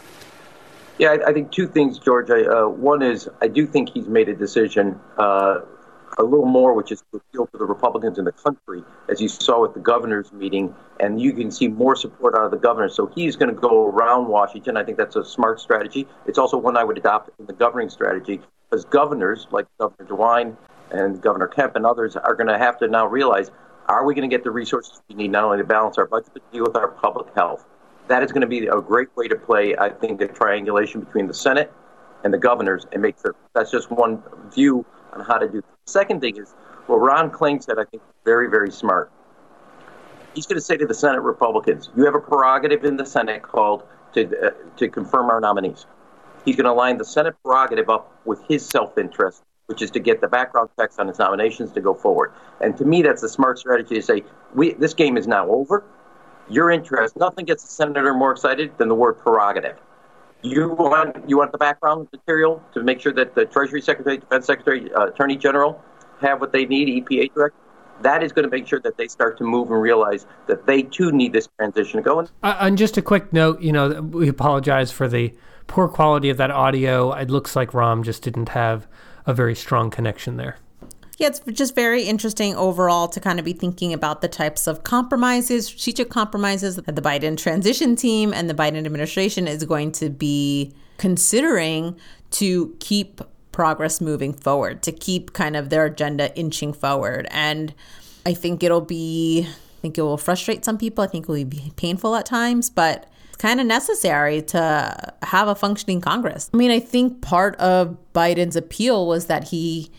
Yeah, I, I think two things, George. I, uh, one is I do think he's made a decision uh, a little more, which is to appeal to the Republicans in the country, as you saw with the governor's meeting, and you can see more support out of the governor. So he's going to go around Washington. I think that's a smart strategy. It's also one I would adopt in the governing strategy, because governors like Governor DeWine and Governor Kemp and others are going to have to now realize: Are we going to get the resources we need not only to balance our budget but to deal with our public health? That is going to be a great way to play, I think, a triangulation between the Senate and the governors and make sure that's just one view on how to do. Second thing is, well, Ron Klain said, I think, very, very smart. He's going to say to the Senate Republicans, "You have a prerogative in the Senate called to uh, to confirm our nominees. he's going to line the Senate prerogative up with his self interest, which is to get the background checks on his nominations to go forward. And to me, that's a smart strategy to say, we, this game is now over. Your interest, nothing gets a senator more excited than the word prerogative. You want you want the background material to make sure that the Treasury Secretary, Defense Secretary, uh, Attorney General have what they need, EPA director. That is going to make sure that they start to move and realize that they too need this transition to go. Uh, and just a quick note, you know, we apologize for the poor quality of that audio. It looks like Rahm just didn't have a very strong connection there. Yeah, it's just very interesting overall to kind of be thinking about the types of compromises, strategic compromises that the Biden transition team and the Biden administration is going to be considering to keep progress moving forward, to keep kind of their agenda inching forward. And I think it'll be, I think it will frustrate some people. I think it will be painful at times, but it's kind of necessary to have a functioning Congress. I mean, I think part of Biden's appeal was that he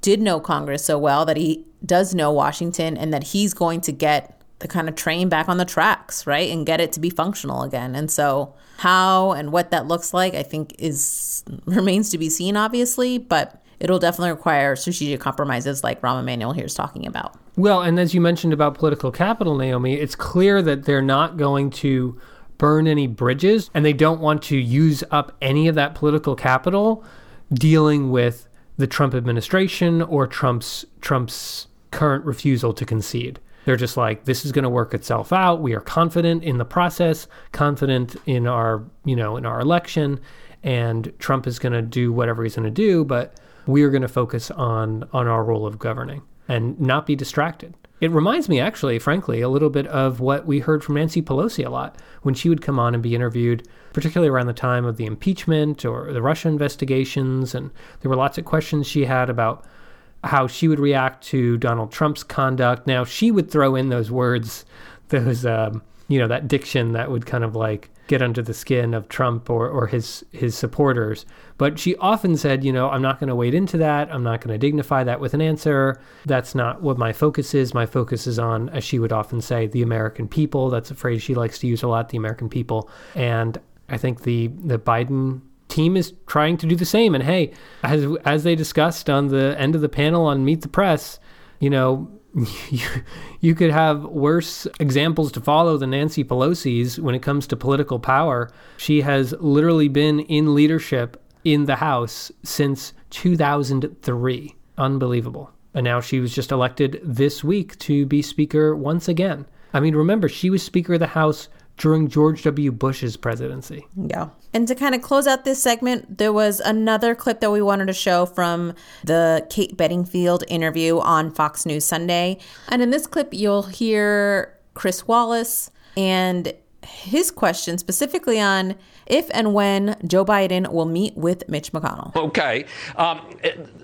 did know Congress so well, that he does know Washington, and that he's going to get the kind of train back on the tracks, right? And get it to be functional again. And so how and what that looks like, I think is remains to be seen, obviously, but it'll definitely require strategic compromises like Rahm Emanuel here is talking about. Well, and as you mentioned about political capital, Naomi, it's clear that they're not going to burn any bridges and they don't want to use up any of that political capital dealing with the Trump administration or Trump's Trump's current refusal to concede. They're just like this is going to work itself out. We are confident in the process, confident in our, you know, in our election and Trump is going to do whatever he's going to do, but we are going to focus on on our role of governing and not be distracted. It reminds me, actually, frankly, a little bit of what we heard from Nancy Pelosi a lot when she would come on and be interviewed, particularly around the time of the impeachment or the Russia investigations. And there were lots of questions she had about how she would react to Donald Trump's conduct. Now, she would throw in those words, those, um, you know, that diction that would kind of like get under the skin of Trump or, or his his supporters. But she often said, you know, I'm not going to wade into that. I'm not going to dignify that with an answer. That's not what my focus is. My focus is on, as she would often say, the American people. That's a phrase she likes to use a lot, the American people. And I think the the Biden team is trying to do the same. And hey, as as they discussed on the end of the panel on Meet the Press, you know, you, could have worse examples to follow than Nancy Pelosi's when it comes to political power. She has literally been in leadership in the House since 2003. Unbelievable. And now she was just elected this week to be Speaker once again. I mean, remember, she was Speaker of the House during George W. Bush's presidency. Yeah. And to kind of close out this segment, there was another clip that we wanted to show from the Kate Bedingfield interview on Fox News Sunday. And in this clip, you'll hear Chris Wallace and his question specifically on if and when Joe Biden will meet with Mitch McConnell. Okay. Um,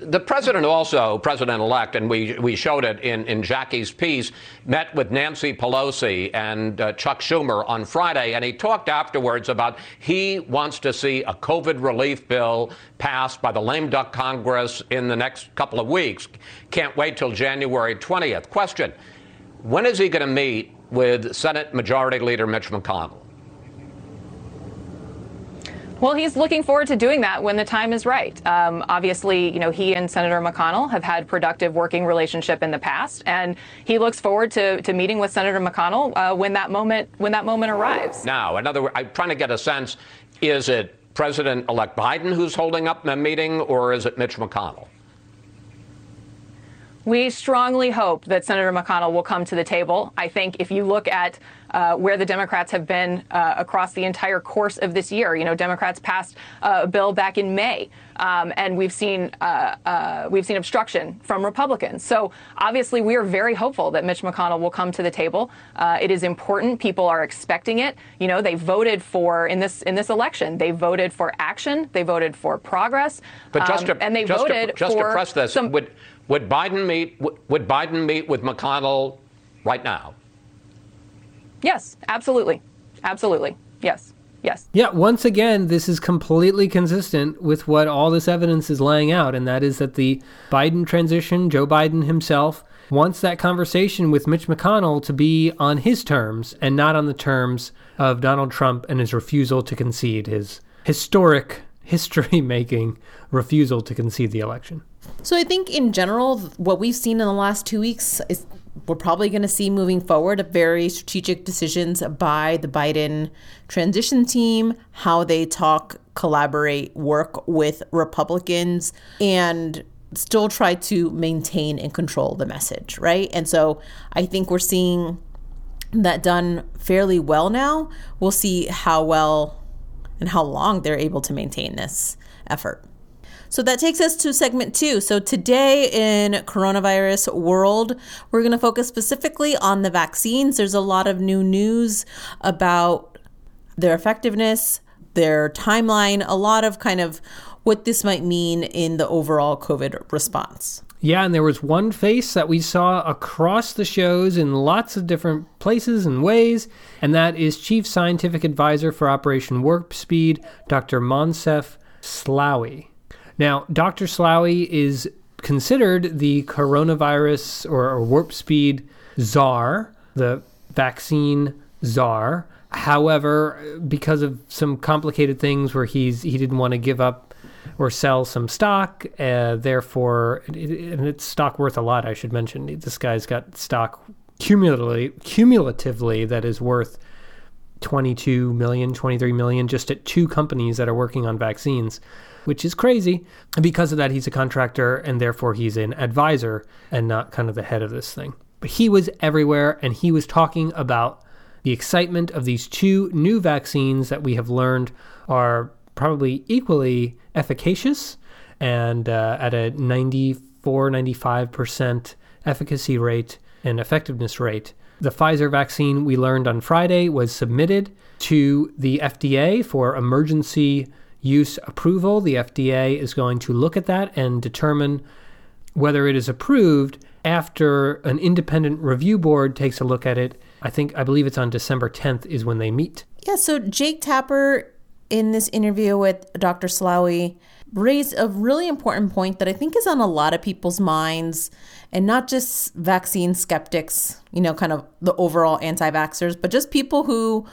the president also, President elect, and we, we showed it in, in Jackie's piece, met with Nancy Pelosi and uh, Chuck Schumer on Friday, and he talked afterwards about he wants to see a COVID relief bill passed by the lame duck Congress in the next couple of weeks. Can't wait till January 20th. Question When is he going to meet with Senate Majority Leader Mitch McConnell? Well, he's looking forward to doing that when the time is right. Um, obviously, you know, he and Senator McConnell have had productive working relationship in the past, and he looks forward to, to meeting with Senator McConnell uh, when that moment when that moment arrives. Now, in other words, I'm trying to get a sense: is it President-elect Biden who's holding up the meeting, or is it Mitch McConnell? We strongly hope that Senator McConnell will come to the table. I think if you look at uh, where the Democrats have been uh, across the entire course of this year. You know, Democrats passed uh, a bill back in May, um, and we've seen uh, uh, we've seen obstruction from Republicans. So obviously, we are very hopeful that Mitch McConnell will come to the table. Uh, it is important; people are expecting it. You know, they voted for in this in this election. They voted for action. They voted for progress. But just um, to, and they just voted to, just for to press this, some, would would Biden meet would Biden meet with McConnell right now? Yes, absolutely. Absolutely. Yes. Yes. Yeah, once again, this is completely consistent with what all this evidence is laying out, and that is that the Biden transition, Joe Biden himself, wants that conversation with Mitch McConnell to be on his terms and not on the terms of Donald Trump and his refusal to concede his historic history making refusal to concede the election. So I think in general, what we've seen in the last two weeks is we're probably going to see moving forward very strategic decisions by the Biden transition team, how they talk, collaborate, work with Republicans, and still try to maintain and control the message, right? And so I think we're seeing that done fairly well now. We'll see how well and how long they're able to maintain this effort. So that takes us to segment two. So today in coronavirus world, we're going to focus specifically on the vaccines. There's a lot of new news about their effectiveness, their timeline, a lot of kind of what this might mean in the overall COVID response. Yeah, and there was one face that we saw across the shows in lots of different places and ways, and that is Chief Scientific Advisor for Operation Warp Speed, Dr. Moncef Slaoui. Now, Dr. Slaoui is considered the coronavirus or, or warp speed czar, the vaccine czar. However, because of some complicated things where he's he didn't want to give up or sell some stock, uh, therefore, and it's stock worth a lot. I should mention this guy's got stock cumulatively, cumulatively that is worth 22 million, 23 million just at two companies that are working on vaccines which is crazy. And because of that, he's a contractor and therefore he's an advisor and not kind of the head of this thing. But he was everywhere and he was talking about the excitement of these two new vaccines that we have learned are probably equally efficacious and uh, at a 94, 95% efficacy rate and effectiveness rate. The Pfizer vaccine we learned on Friday was submitted to the FDA for emergency use approval. The FDA is going to look at that and determine whether it is approved after an independent review board takes a look at it. I think, I believe it's on December 10th is when they meet. Yeah, so Jake Tapper in this interview with Dr. Slaoui raised a really important point that I think is on a lot of people's minds and not just vaccine skeptics, you know, kind of the overall anti vaxxers, but just people who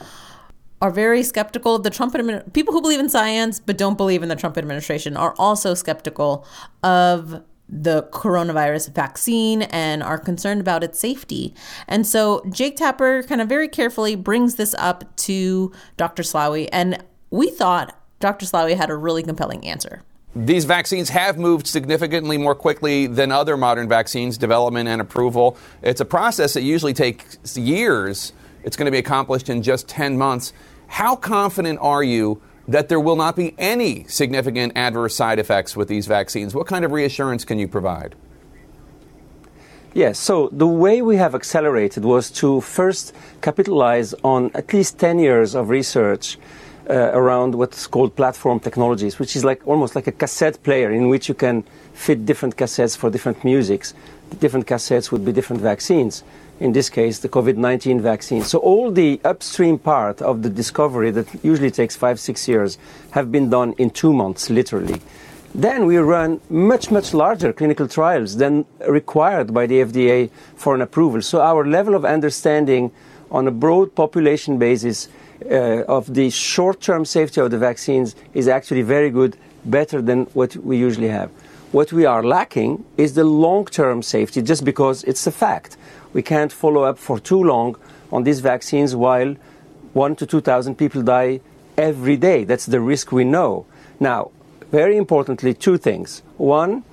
are very skeptical of the Trump administration. People who believe in science but don't believe in the Trump administration are also skeptical of the coronavirus vaccine and are concerned about its safety. And so Jake Tapper kind of very carefully brings this up to Dr. Slaoui, and we thought Dr. Slaoui had a really compelling answer. These vaccines have moved significantly more quickly than other modern vaccines, development and approval. It's a process that usually takes years. It's going to be accomplished in just 10 months. How confident are you that there will not be any significant adverse side effects with these vaccines? What kind of reassurance can you provide? Yes, so the way we have accelerated was to first capitalize on at least 10 years of research uh, around what's called platform technologies, which is like almost like a cassette player in which you can fit different cassettes for different musics. Different cassettes would be different vaccines in this case, the COVID 19 vaccine. So, all the upstream part of the discovery that usually takes five, six years have been done in two months, literally. Then we run much, much larger clinical trials than required by the FDA for an approval. So, our level of understanding on a broad population basis uh, of the short term safety of the vaccines is actually very good, better than what we usually have. What we are lacking is the long term safety, just because it's a fact we can't follow up for too long on these vaccines while one to 2,000 people die every day. That's the risk we know. Now, very importantly, two things. One,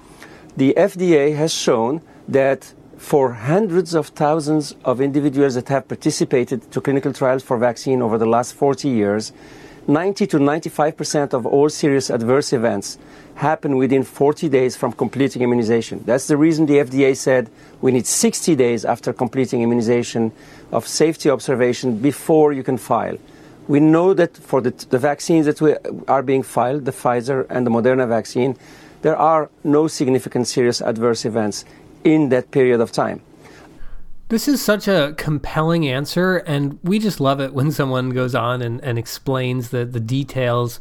the FDA has shown that for hundreds of thousands of individuals that have participated to clinical trials for vaccine over the last 40 years, 90 to 95 percent of all serious adverse events happen within 40 days from completing immunization. That's the reason the FDA said we need 60 days after completing immunization of safety observation before you can file. We know that for the, the vaccines that we, are being filed, the Pfizer and the Moderna vaccine, there are no significant serious adverse events in that period of time. This is such a compelling answer, and we just love it when someone goes on and, and explains the, the details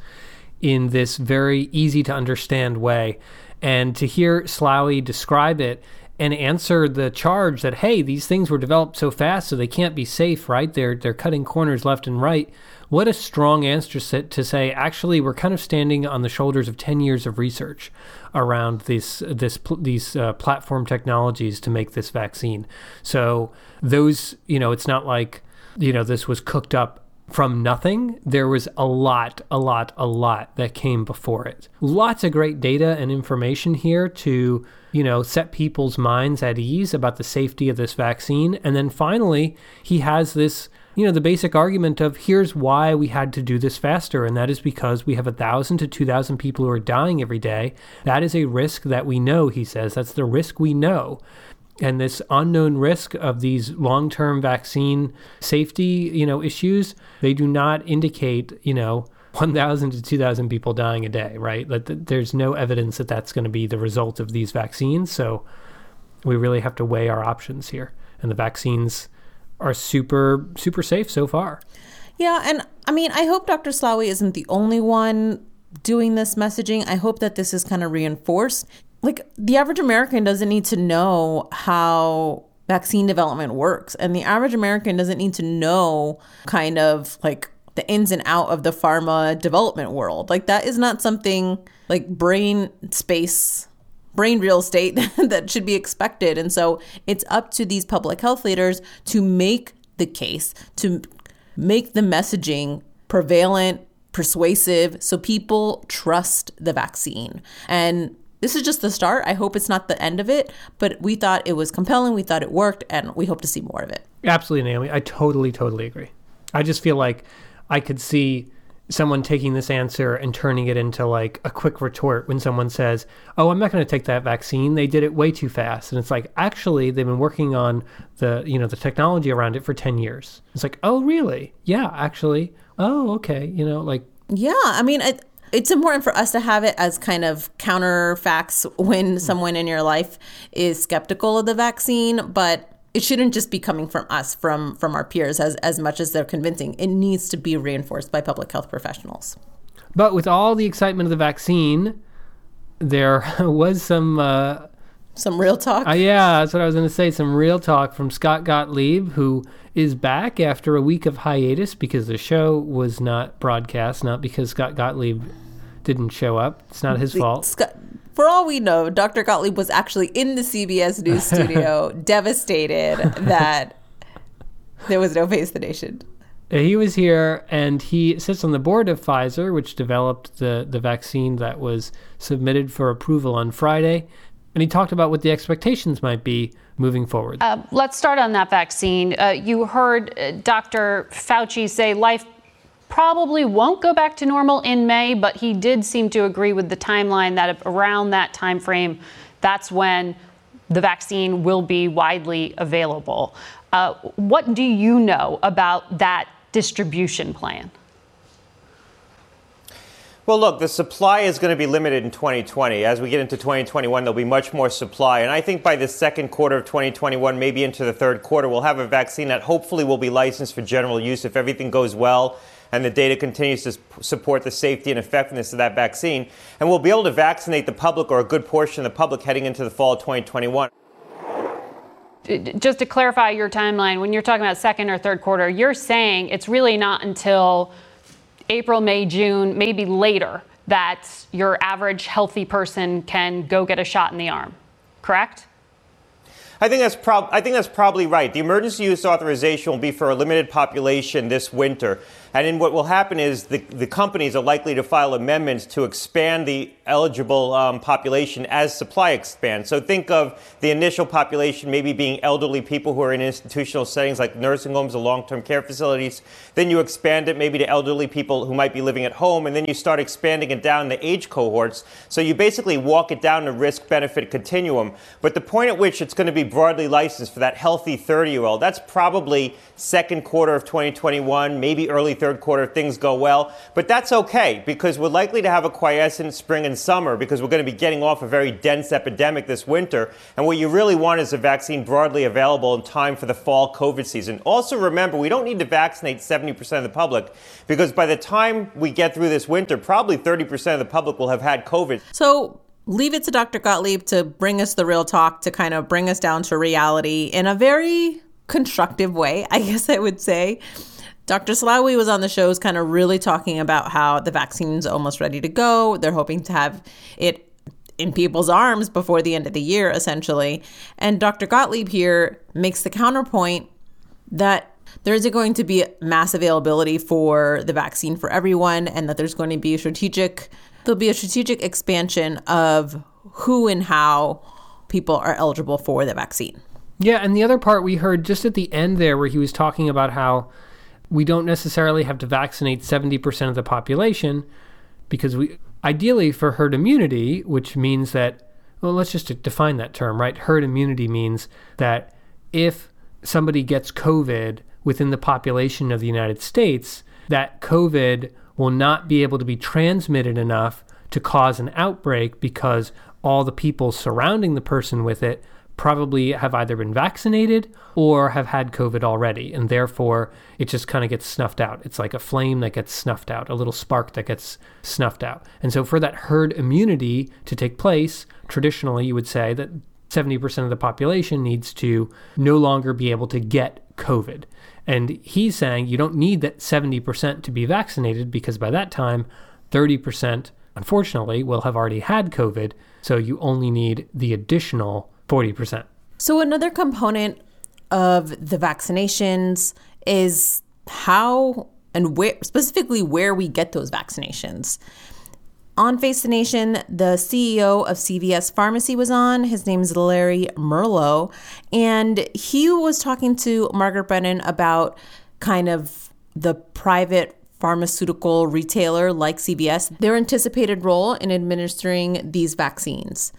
in this very easy to understand way. And to hear Slaoui describe it and answer the charge that hey, these things were developed so fast, so they can't be safe, right? They're they're cutting corners left and right. What a strong answer to say. Actually, we're kind of standing on the shoulders of ten years of research around this this these uh, platform technologies to make this vaccine. So those, you know, it's not like you know this was cooked up from nothing, there was a lot, a lot, a lot that came before it. Lots of great data and information here to, you know, set people's minds at ease about the safety of this vaccine. And then finally, he has this, you know, the basic argument of here's why we had to do this faster. And that is because we have a thousand to 2,000 people who are dying every day. That is a risk that we know, he says. That's the risk we know and this unknown risk of these long-term vaccine safety, you know, issues, they do not indicate, you know, 1,000 to 2,000 people dying a day, right? That there's no evidence that that's going to be the result of these vaccines. So we really have to weigh our options here, and the vaccines are super super safe so far. Yeah, and I mean, I hope Dr. Slaoui isn't the only one doing this messaging. I hope that this is kind of reinforced like the average American doesn't need to know how vaccine development works. And the average American doesn't need to know kind of like the ins and out of the pharma development world. Like that is not something like brain space brain real estate that should be expected. And so it's up to these public health leaders to make the case, to make the messaging prevalent, persuasive, so people trust the vaccine. And this is just the start. I hope it's not the end of it, but we thought it was compelling. We thought it worked, and we hope to see more of it. Absolutely, Naomi. I totally, totally agree. I just feel like I could see someone taking this answer and turning it into like a quick retort when someone says, "Oh, I'm not going to take that vaccine. They did it way too fast." And it's like, "Actually, they've been working on the, you know, the technology around it for 10 years." It's like, "Oh, really? Yeah, actually. Oh, okay." You know, like Yeah, I mean, I, it's important for us to have it as kind of counter facts when hmm. someone in your life is skeptical of the vaccine, but it shouldn't just be coming from us, from from our peers, as as much as they're convincing. It needs to be reinforced by public health professionals. But with all the excitement of the vaccine, there was some. Uh, some real talk. Uh, yeah, that's what I was going to say. Some real talk from Scott Gottlieb, who is back after a week of hiatus because the show was not broadcast, not because Scott Gottlieb didn't show up. It's not his fault. Scott, for all we know, Dr. Gottlieb was actually in the CBS News studio, devastated that there was no face the nation. He was here, and he sits on the board of Pfizer, which developed the the vaccine that was submitted for approval on Friday. And he talked about what the expectations might be moving forward. Uh, let's start on that vaccine. Uh, you heard uh, Dr. Fauci say life probably won't go back to normal in May, but he did seem to agree with the timeline that around that time frame, that's when the vaccine will be widely available. Uh, what do you know about that distribution plan? Well, look, the supply is going to be limited in 2020. As we get into 2021, there'll be much more supply. And I think by the second quarter of 2021, maybe into the third quarter, we'll have a vaccine that hopefully will be licensed for general use if everything goes well and the data continues to support the safety and effectiveness of that vaccine. And we'll be able to vaccinate the public or a good portion of the public heading into the fall of 2021 just to clarify your timeline, when you're talking about second or third quarter, you're saying it's really not until April, May, June, maybe later, that your average healthy person can go get a shot in the arm, correct? I think that's prob- I think that's probably right. The emergency use authorization will be for a limited population this winter. And then what will happen is the, the companies are likely to file amendments to expand the eligible um, population as supply expands. So think of the initial population maybe being elderly people who are in institutional settings like nursing homes or long term care facilities. Then you expand it maybe to elderly people who might be living at home. And then you start expanding it down the age cohorts. So you basically walk it down the risk benefit continuum. But the point at which it's going to be broadly licensed for that healthy 30 year old, that's probably second quarter of 2021, maybe early third quarter if things go well. But that's okay because we're likely to have a quiescent spring and summer because we're going to be getting off a very dense epidemic this winter. And what you really want is a vaccine broadly available in time for the fall COVID season. Also, remember, we don't need to vaccinate 70% of the public because by the time we get through this winter, probably 30% of the public will have had COVID. So, leave it to Dr. Gottlieb to bring us the real talk, to kind of bring us down to reality in a very constructive way, I guess I would say. Dr. Slaoui was on the show, shows kind of really talking about how the vaccine's almost ready to go. They're hoping to have it in people's arms before the end of the year, essentially. And Dr. Gottlieb here makes the counterpoint that there isn't going to be mass availability for the vaccine for everyone, and that there's going to be a strategic there'll be a strategic expansion of who and how people are eligible for the vaccine. Yeah, and the other part we heard just at the end there, where he was talking about how we don't necessarily have to vaccinate 70% of the population because we ideally for herd immunity, which means that, well, let's just define that term, right? Herd immunity means that if somebody gets COVID within the population of the United States, that COVID will not be able to be transmitted enough to cause an outbreak because all the people surrounding the person with it probably have either been vaccinated or have had COVID already. And therefore, it just kind of gets snuffed out. It's like a flame that gets snuffed out, a little spark that gets snuffed out. And so, for that herd immunity to take place, traditionally, you would say that 70% of the population needs to no longer be able to get COVID. And he's saying you don't need that 70% to be vaccinated because by that time, 30%, unfortunately, will have already had COVID. So you only need the additional 40%. So, another component of the vaccinations is how and where, specifically, where we get those vaccinations. On Face the Nation, the CEO of CVS Pharmacy was on. His name is Larry Merlo. And he was talking to Margaret Brennan about kind of the private pharmaceutical retailer like CVS, their anticipated role in administering these vaccines.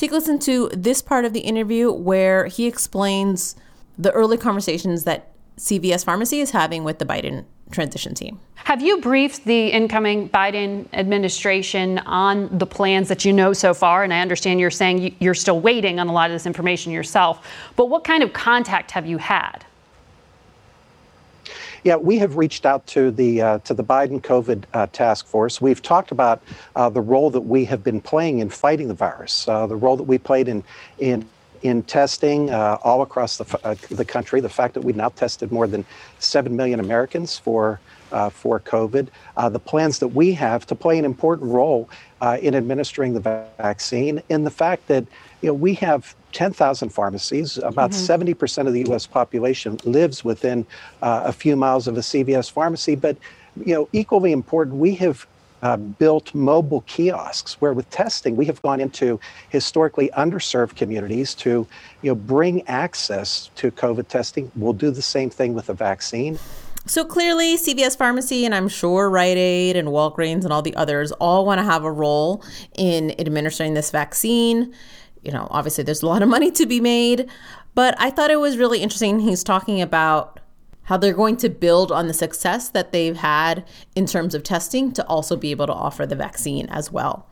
Take a listen to this part of the interview where he explains the early conversations that CVS Pharmacy is having with the Biden transition team. Have you briefed the incoming Biden administration on the plans that you know so far? And I understand you're saying you're still waiting on a lot of this information yourself, but what kind of contact have you had? Yeah, we have reached out to the uh, to the Biden COVID uh, task force. We've talked about uh, the role that we have been playing in fighting the virus, uh, the role that we played in in in testing uh, all across the, uh, the country. The fact that we've now tested more than 7 million Americans for, uh, for COVID. Uh, the plans that we have to play an important role in administering the vaccine. And the fact that you know, we have 10,000 pharmacies. About mm-hmm. 70% of the U.S. population lives within uh, a few miles of a CVS pharmacy. But you know, equally important, we have uh, built mobile kiosks where with testing we have gone into historically underserved communities to you know bring access to covid testing we'll do the same thing with the vaccine so clearly, CVS Pharmacy and I'm sure Rite Aid and Walgreens and all the others all want to have a role in administering this vaccine. You know, obviously, there's a lot of money to be made, but I thought it was really interesting. He's talking about how they're going to build on the success that they've had in terms of testing to also be able to offer the vaccine as well.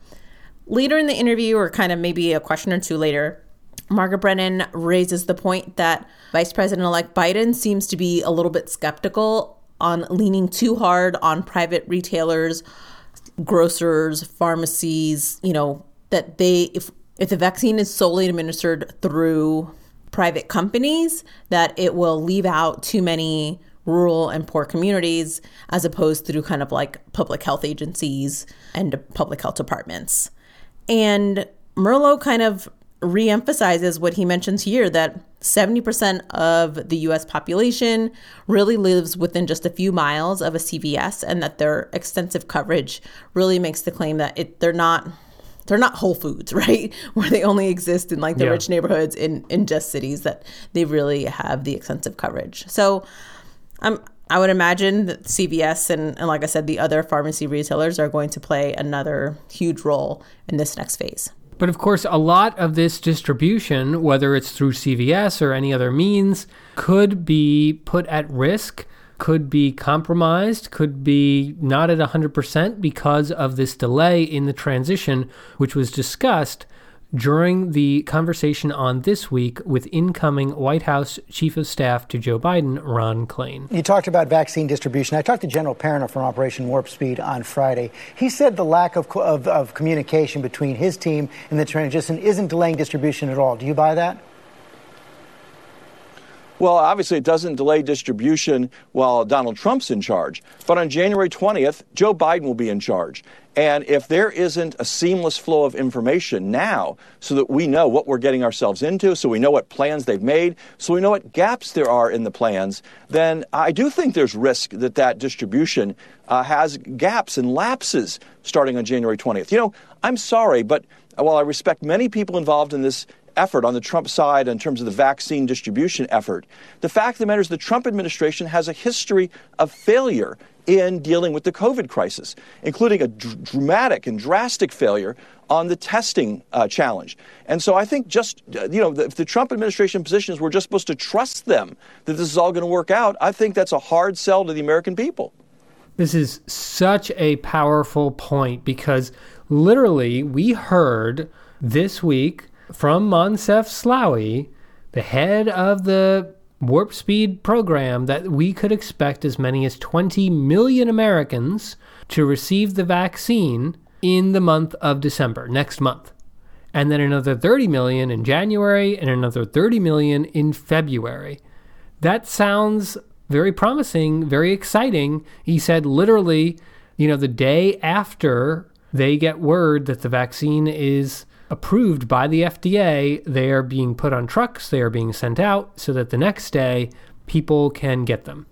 Later in the interview, or kind of maybe a question or two later, Margaret Brennan raises the point that Vice President elect Biden seems to be a little bit skeptical on leaning too hard on private retailers, grocers, pharmacies, you know, that they, if, if the vaccine is solely administered through private companies that it will leave out too many rural and poor communities as opposed to kind of like public health agencies and public health departments. And Merlo kind of reemphasizes what he mentions here that 70% of the US population really lives within just a few miles of a CVS and that their extensive coverage really makes the claim that it, they're not they're not Whole Foods, right? Where they only exist in like the yeah. rich neighborhoods in in just cities that they really have the extensive coverage. So, I'm. I would imagine that CVS and, and like I said, the other pharmacy retailers are going to play another huge role in this next phase. But of course, a lot of this distribution, whether it's through CVS or any other means, could be put at risk could be compromised, could be not at 100% because of this delay in the transition, which was discussed during the conversation on This Week with incoming White House Chief of Staff to Joe Biden, Ron Klain. You talked about vaccine distribution. I talked to General Perna from Operation Warp Speed on Friday. He said the lack of, of, of communication between his team and the transition isn't delaying distribution at all. Do you buy that? Well, obviously, it doesn't delay distribution while Donald Trump's in charge. But on January 20th, Joe Biden will be in charge. And if there isn't a seamless flow of information now so that we know what we're getting ourselves into, so we know what plans they've made, so we know what gaps there are in the plans, then I do think there's risk that that distribution uh, has gaps and lapses starting on January 20th. You know, I'm sorry, but while I respect many people involved in this effort on the Trump side in terms of the vaccine distribution effort. The fact of the matter is the Trump administration has a history of failure in dealing with the COVID crisis, including a dr- dramatic and drastic failure on the testing uh, challenge. And so I think just, uh, you know, if the Trump administration positions we're just supposed to trust them that this is all going to work out, I think that's a hard sell to the American people. This is such a powerful point because literally we heard this week from Moncef Slaoui, the head of the Warp Speed program, that we could expect as many as 20 million Americans to receive the vaccine in the month of December, next month. And then another 30 million in January and another 30 million in February. That sounds very promising, very exciting. He said literally, you know, the day after they get word that the vaccine is approved by the FDA, they are being put on trucks, they are being sent out so that the next day people can get them.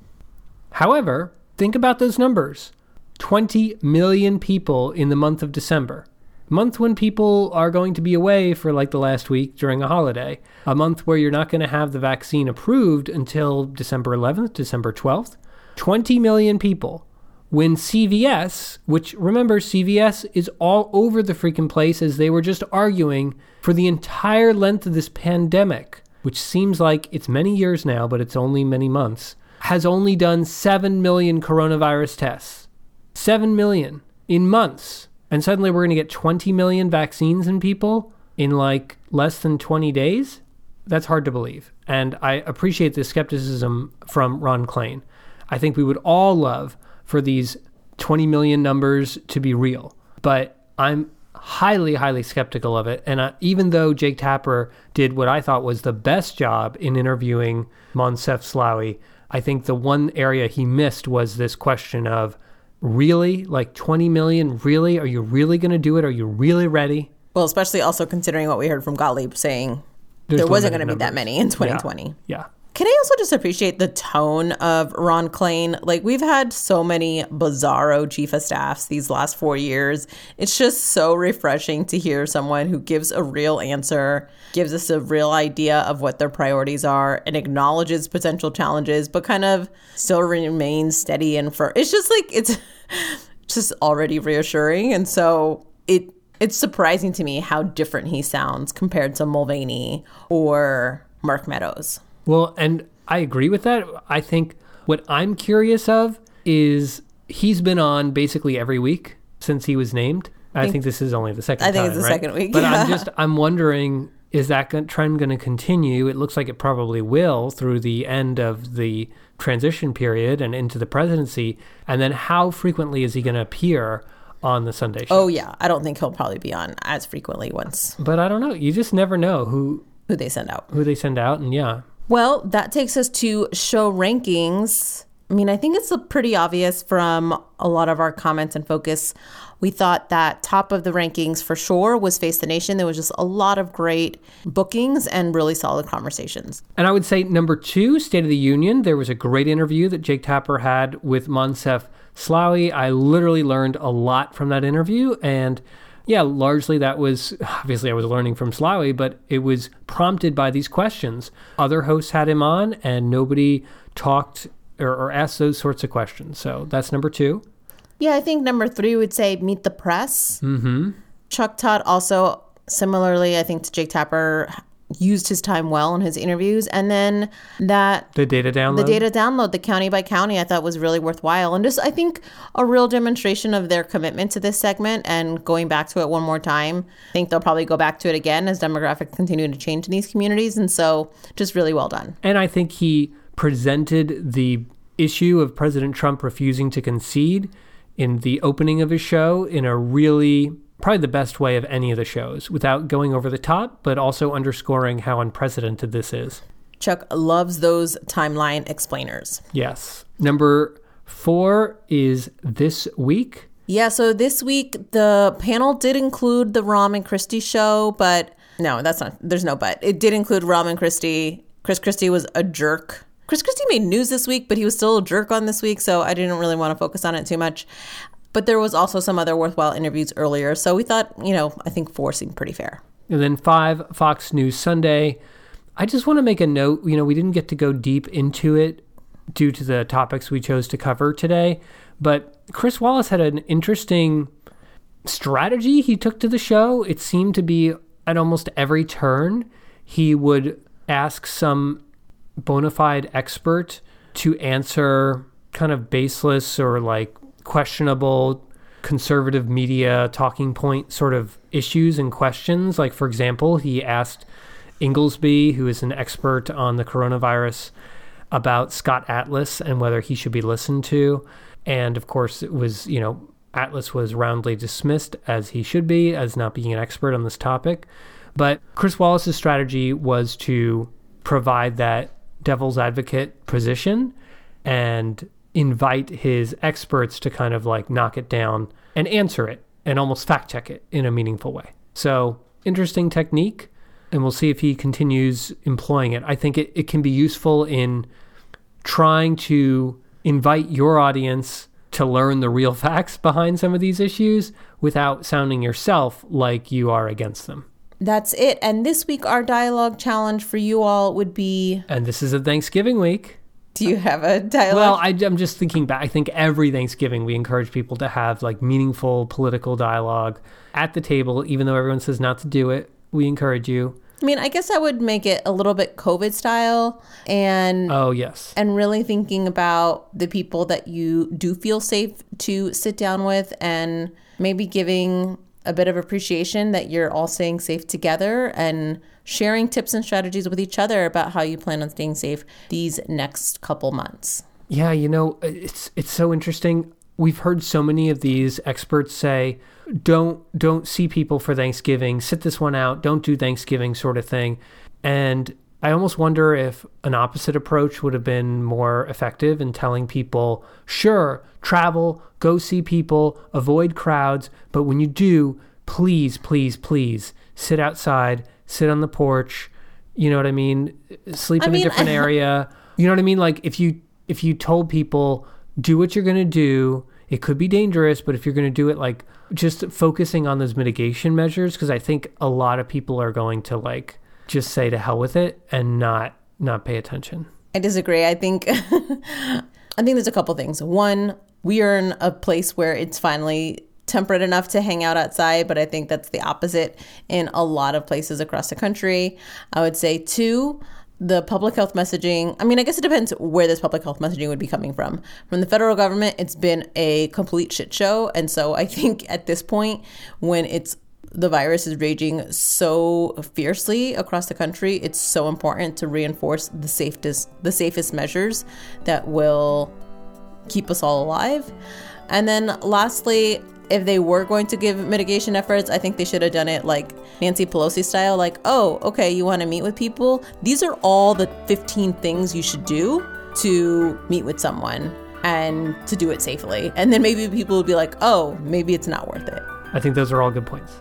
However, think about those numbers 20 million people in the month of December. Month when people are going to be away for like the last week during a holiday. A month where you're not going to have the vaccine approved until December 11th, December 12th. 20 million people when CVS, which remember, CVS is all over the freaking place as they were just arguing for the entire length of this pandemic, which seems like it's many years now, but it's only many months, has only done 7 million coronavirus tests. 7 million in months. And suddenly we're going to get 20 million vaccines in people in like less than 20 days? That's hard to believe. And I appreciate the skepticism from Ron Klain. I think we would all love for these 20 million numbers to be real. But I'm highly, highly skeptical of it. And uh, even though Jake Tapper did what I thought was the best job in interviewing Moncef Slaoui, I think the one area he missed was this question of really, like 20 million, really? Are you really going to do it? Are you really ready? Well, especially also considering what we heard from Gottlieb saying There's there wasn't going to be that many in 2020. Yeah. yeah. Can I also just appreciate the tone of Ron Klain? Like, we've had so many bizarro chief of staffs these last four years. It's just so refreshing to hear someone who gives a real answer, gives us a real idea of what their priorities are, and acknowledges potential challenges, but kind of still remains steady and firm. it's just like it's just already reassuring. And so it it's surprising to me how different he sounds compared to Mulvaney or Mark Meadows. Well, and I agree with that. I think what I'm curious of is he's been on basically every week since he was named. I think, think this is only the second. I think time, it's the right? second week. But yeah. I'm just I'm wondering is that trend going to continue? It looks like it probably will through the end of the transition period and into the presidency. And then how frequently is he going to appear on the Sunday show? Oh yeah, I don't think he'll probably be on as frequently once. But I don't know. You just never know who who they send out. Who they send out, and yeah. Well, that takes us to show rankings. I mean, I think it's pretty obvious from a lot of our comments and focus. We thought that top of the rankings for sure was Face the Nation. There was just a lot of great bookings and really solid conversations. And I would say number two, State of the Union. There was a great interview that Jake Tapper had with Moncef Slaoui. I literally learned a lot from that interview. And yeah, largely that was obviously I was learning from Slaoui, but it was prompted by these questions. Other hosts had him on, and nobody talked or, or asked those sorts of questions. So that's number two. Yeah, I think number three would say meet the press. Mm-hmm. Chuck Todd also similarly, I think to Jake Tapper used his time well in his interviews. And then that The data download. the data download, the county by county, I thought was really worthwhile. And just, I think, a real demonstration of their commitment to this segment and going back to it one more time. I think they'll probably go back to it again as demographics continue to change in these communities. And so, just really well done. And I think he presented the issue of President Trump refusing to concede in the opening of his show in a really probably the best way of any of the shows without going over the top, but also underscoring how unprecedented this is. Chuck loves those timeline explainers. Yes. Number four is this week. Yeah, so this week the panel did include the Rahm and Christie show, but no, that's not, there's no but. It did include Rahm and Christie. Chris Christie was a jerk. Chris Christie made news this week, but he was still a jerk on this week, so I didn't really want to focus on it too much. But there was also some other worthwhile interviews earlier, so we thought, you know, I think four seemed pretty fair. And then five, Fox News Sunday. I just want to make a note. You know, we didn't get to go deep into it due to the topics we chose to cover today, but Chris Wallace had an interesting strategy he took to the show. It seemed to be at almost every turn, he would ask some bona fide expert to answer kind of baseless or like questionable conservative media talking point sort of issues and questions. Like, for example, he asked Inglesby, who is an expert on the coronavirus, about Scott Atlas and whether he should be listened to. And of course, it was, you know, Atlas was roundly dismissed as he should be, as not being an expert on this topic. But Chris Wallace's strategy was to provide that devil's advocate position and invite his experts to kind of like knock it down and answer it and almost fact check it in a meaningful way. So, interesting technique, and we'll see if he continues employing it. I think it, it can be useful in trying to invite your audience to learn the real facts behind some of these issues without sounding yourself like you are against them. That's it. And this week, our dialogue challenge for you all would be And this is a Thanksgiving week. Do you have a dialogue? Well, I, am just thinking back. I think every Thanksgiving we encourage people to have like meaningful political dialogue at the table, even though everyone says not to do it. We encourage you. I mean, I guess I would make it a little bit COVID style and Oh, yes. and really thinking about the people that you do feel safe to sit down with and maybe giving a bit of appreciation that you're all staying safe together and sharing tips and strategies with each other about how you plan on staying safe these next couple months. Yeah, you know, it's it's so interesting. We've heard so many of these experts say, "Don't don't see people for Thanksgiving. Sit this one out. Don't do Thanksgiving," sort of thing. And I almost wonder if an opposite approach would have been more effective in telling people, "Sure, travel, go see people, avoid crowds, but when you do, please, please, please sit outside, sit on the porch." You know what I mean? Sleep I in mean, a different area. You know what I mean? Like if you if you told people do what you're going to do, it could be dangerous, but if you're going to do it like just focusing on those mitigation measures because I think a lot of people are going to like just say to hell with it and not not pay attention. I disagree. I think I think there's a couple things. One, we are in a place where it's finally temperate enough to hang out outside, but I think that's the opposite in a lot of places across the country. I would say two, the public health messaging. I mean, I guess it depends where this public health messaging would be coming from. From the federal government, it's been a complete shit show, and so I think at this point when it's the virus is raging so fiercely across the country, it's so important to reinforce the safest the safest measures that will keep us all alive. And then lastly, if they were going to give mitigation efforts, I think they should have done it like Nancy Pelosi style like, "Oh, okay, you want to meet with people? These are all the 15 things you should do to meet with someone and to do it safely." And then maybe people would be like, "Oh, maybe it's not worth it." I think those are all good points.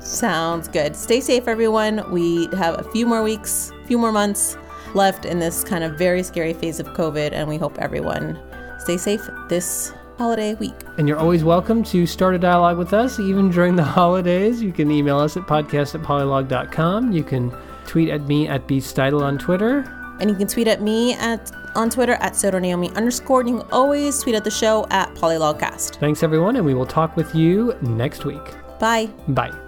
Sounds good. Stay safe, everyone. We have a few more weeks, a few more months left in this kind of very scary phase of COVID, and we hope everyone stay safe this holiday week. And you're always welcome to start a dialogue with us, even during the holidays. You can email us at podcast at polylog.com. You can tweet at me at bstidle on Twitter. And you can tweet at me at on Twitter at Naomi underscore. And you can always tweet at the show at PolylogCast. Thanks, everyone, and we will talk with you next week. Bye. Bye.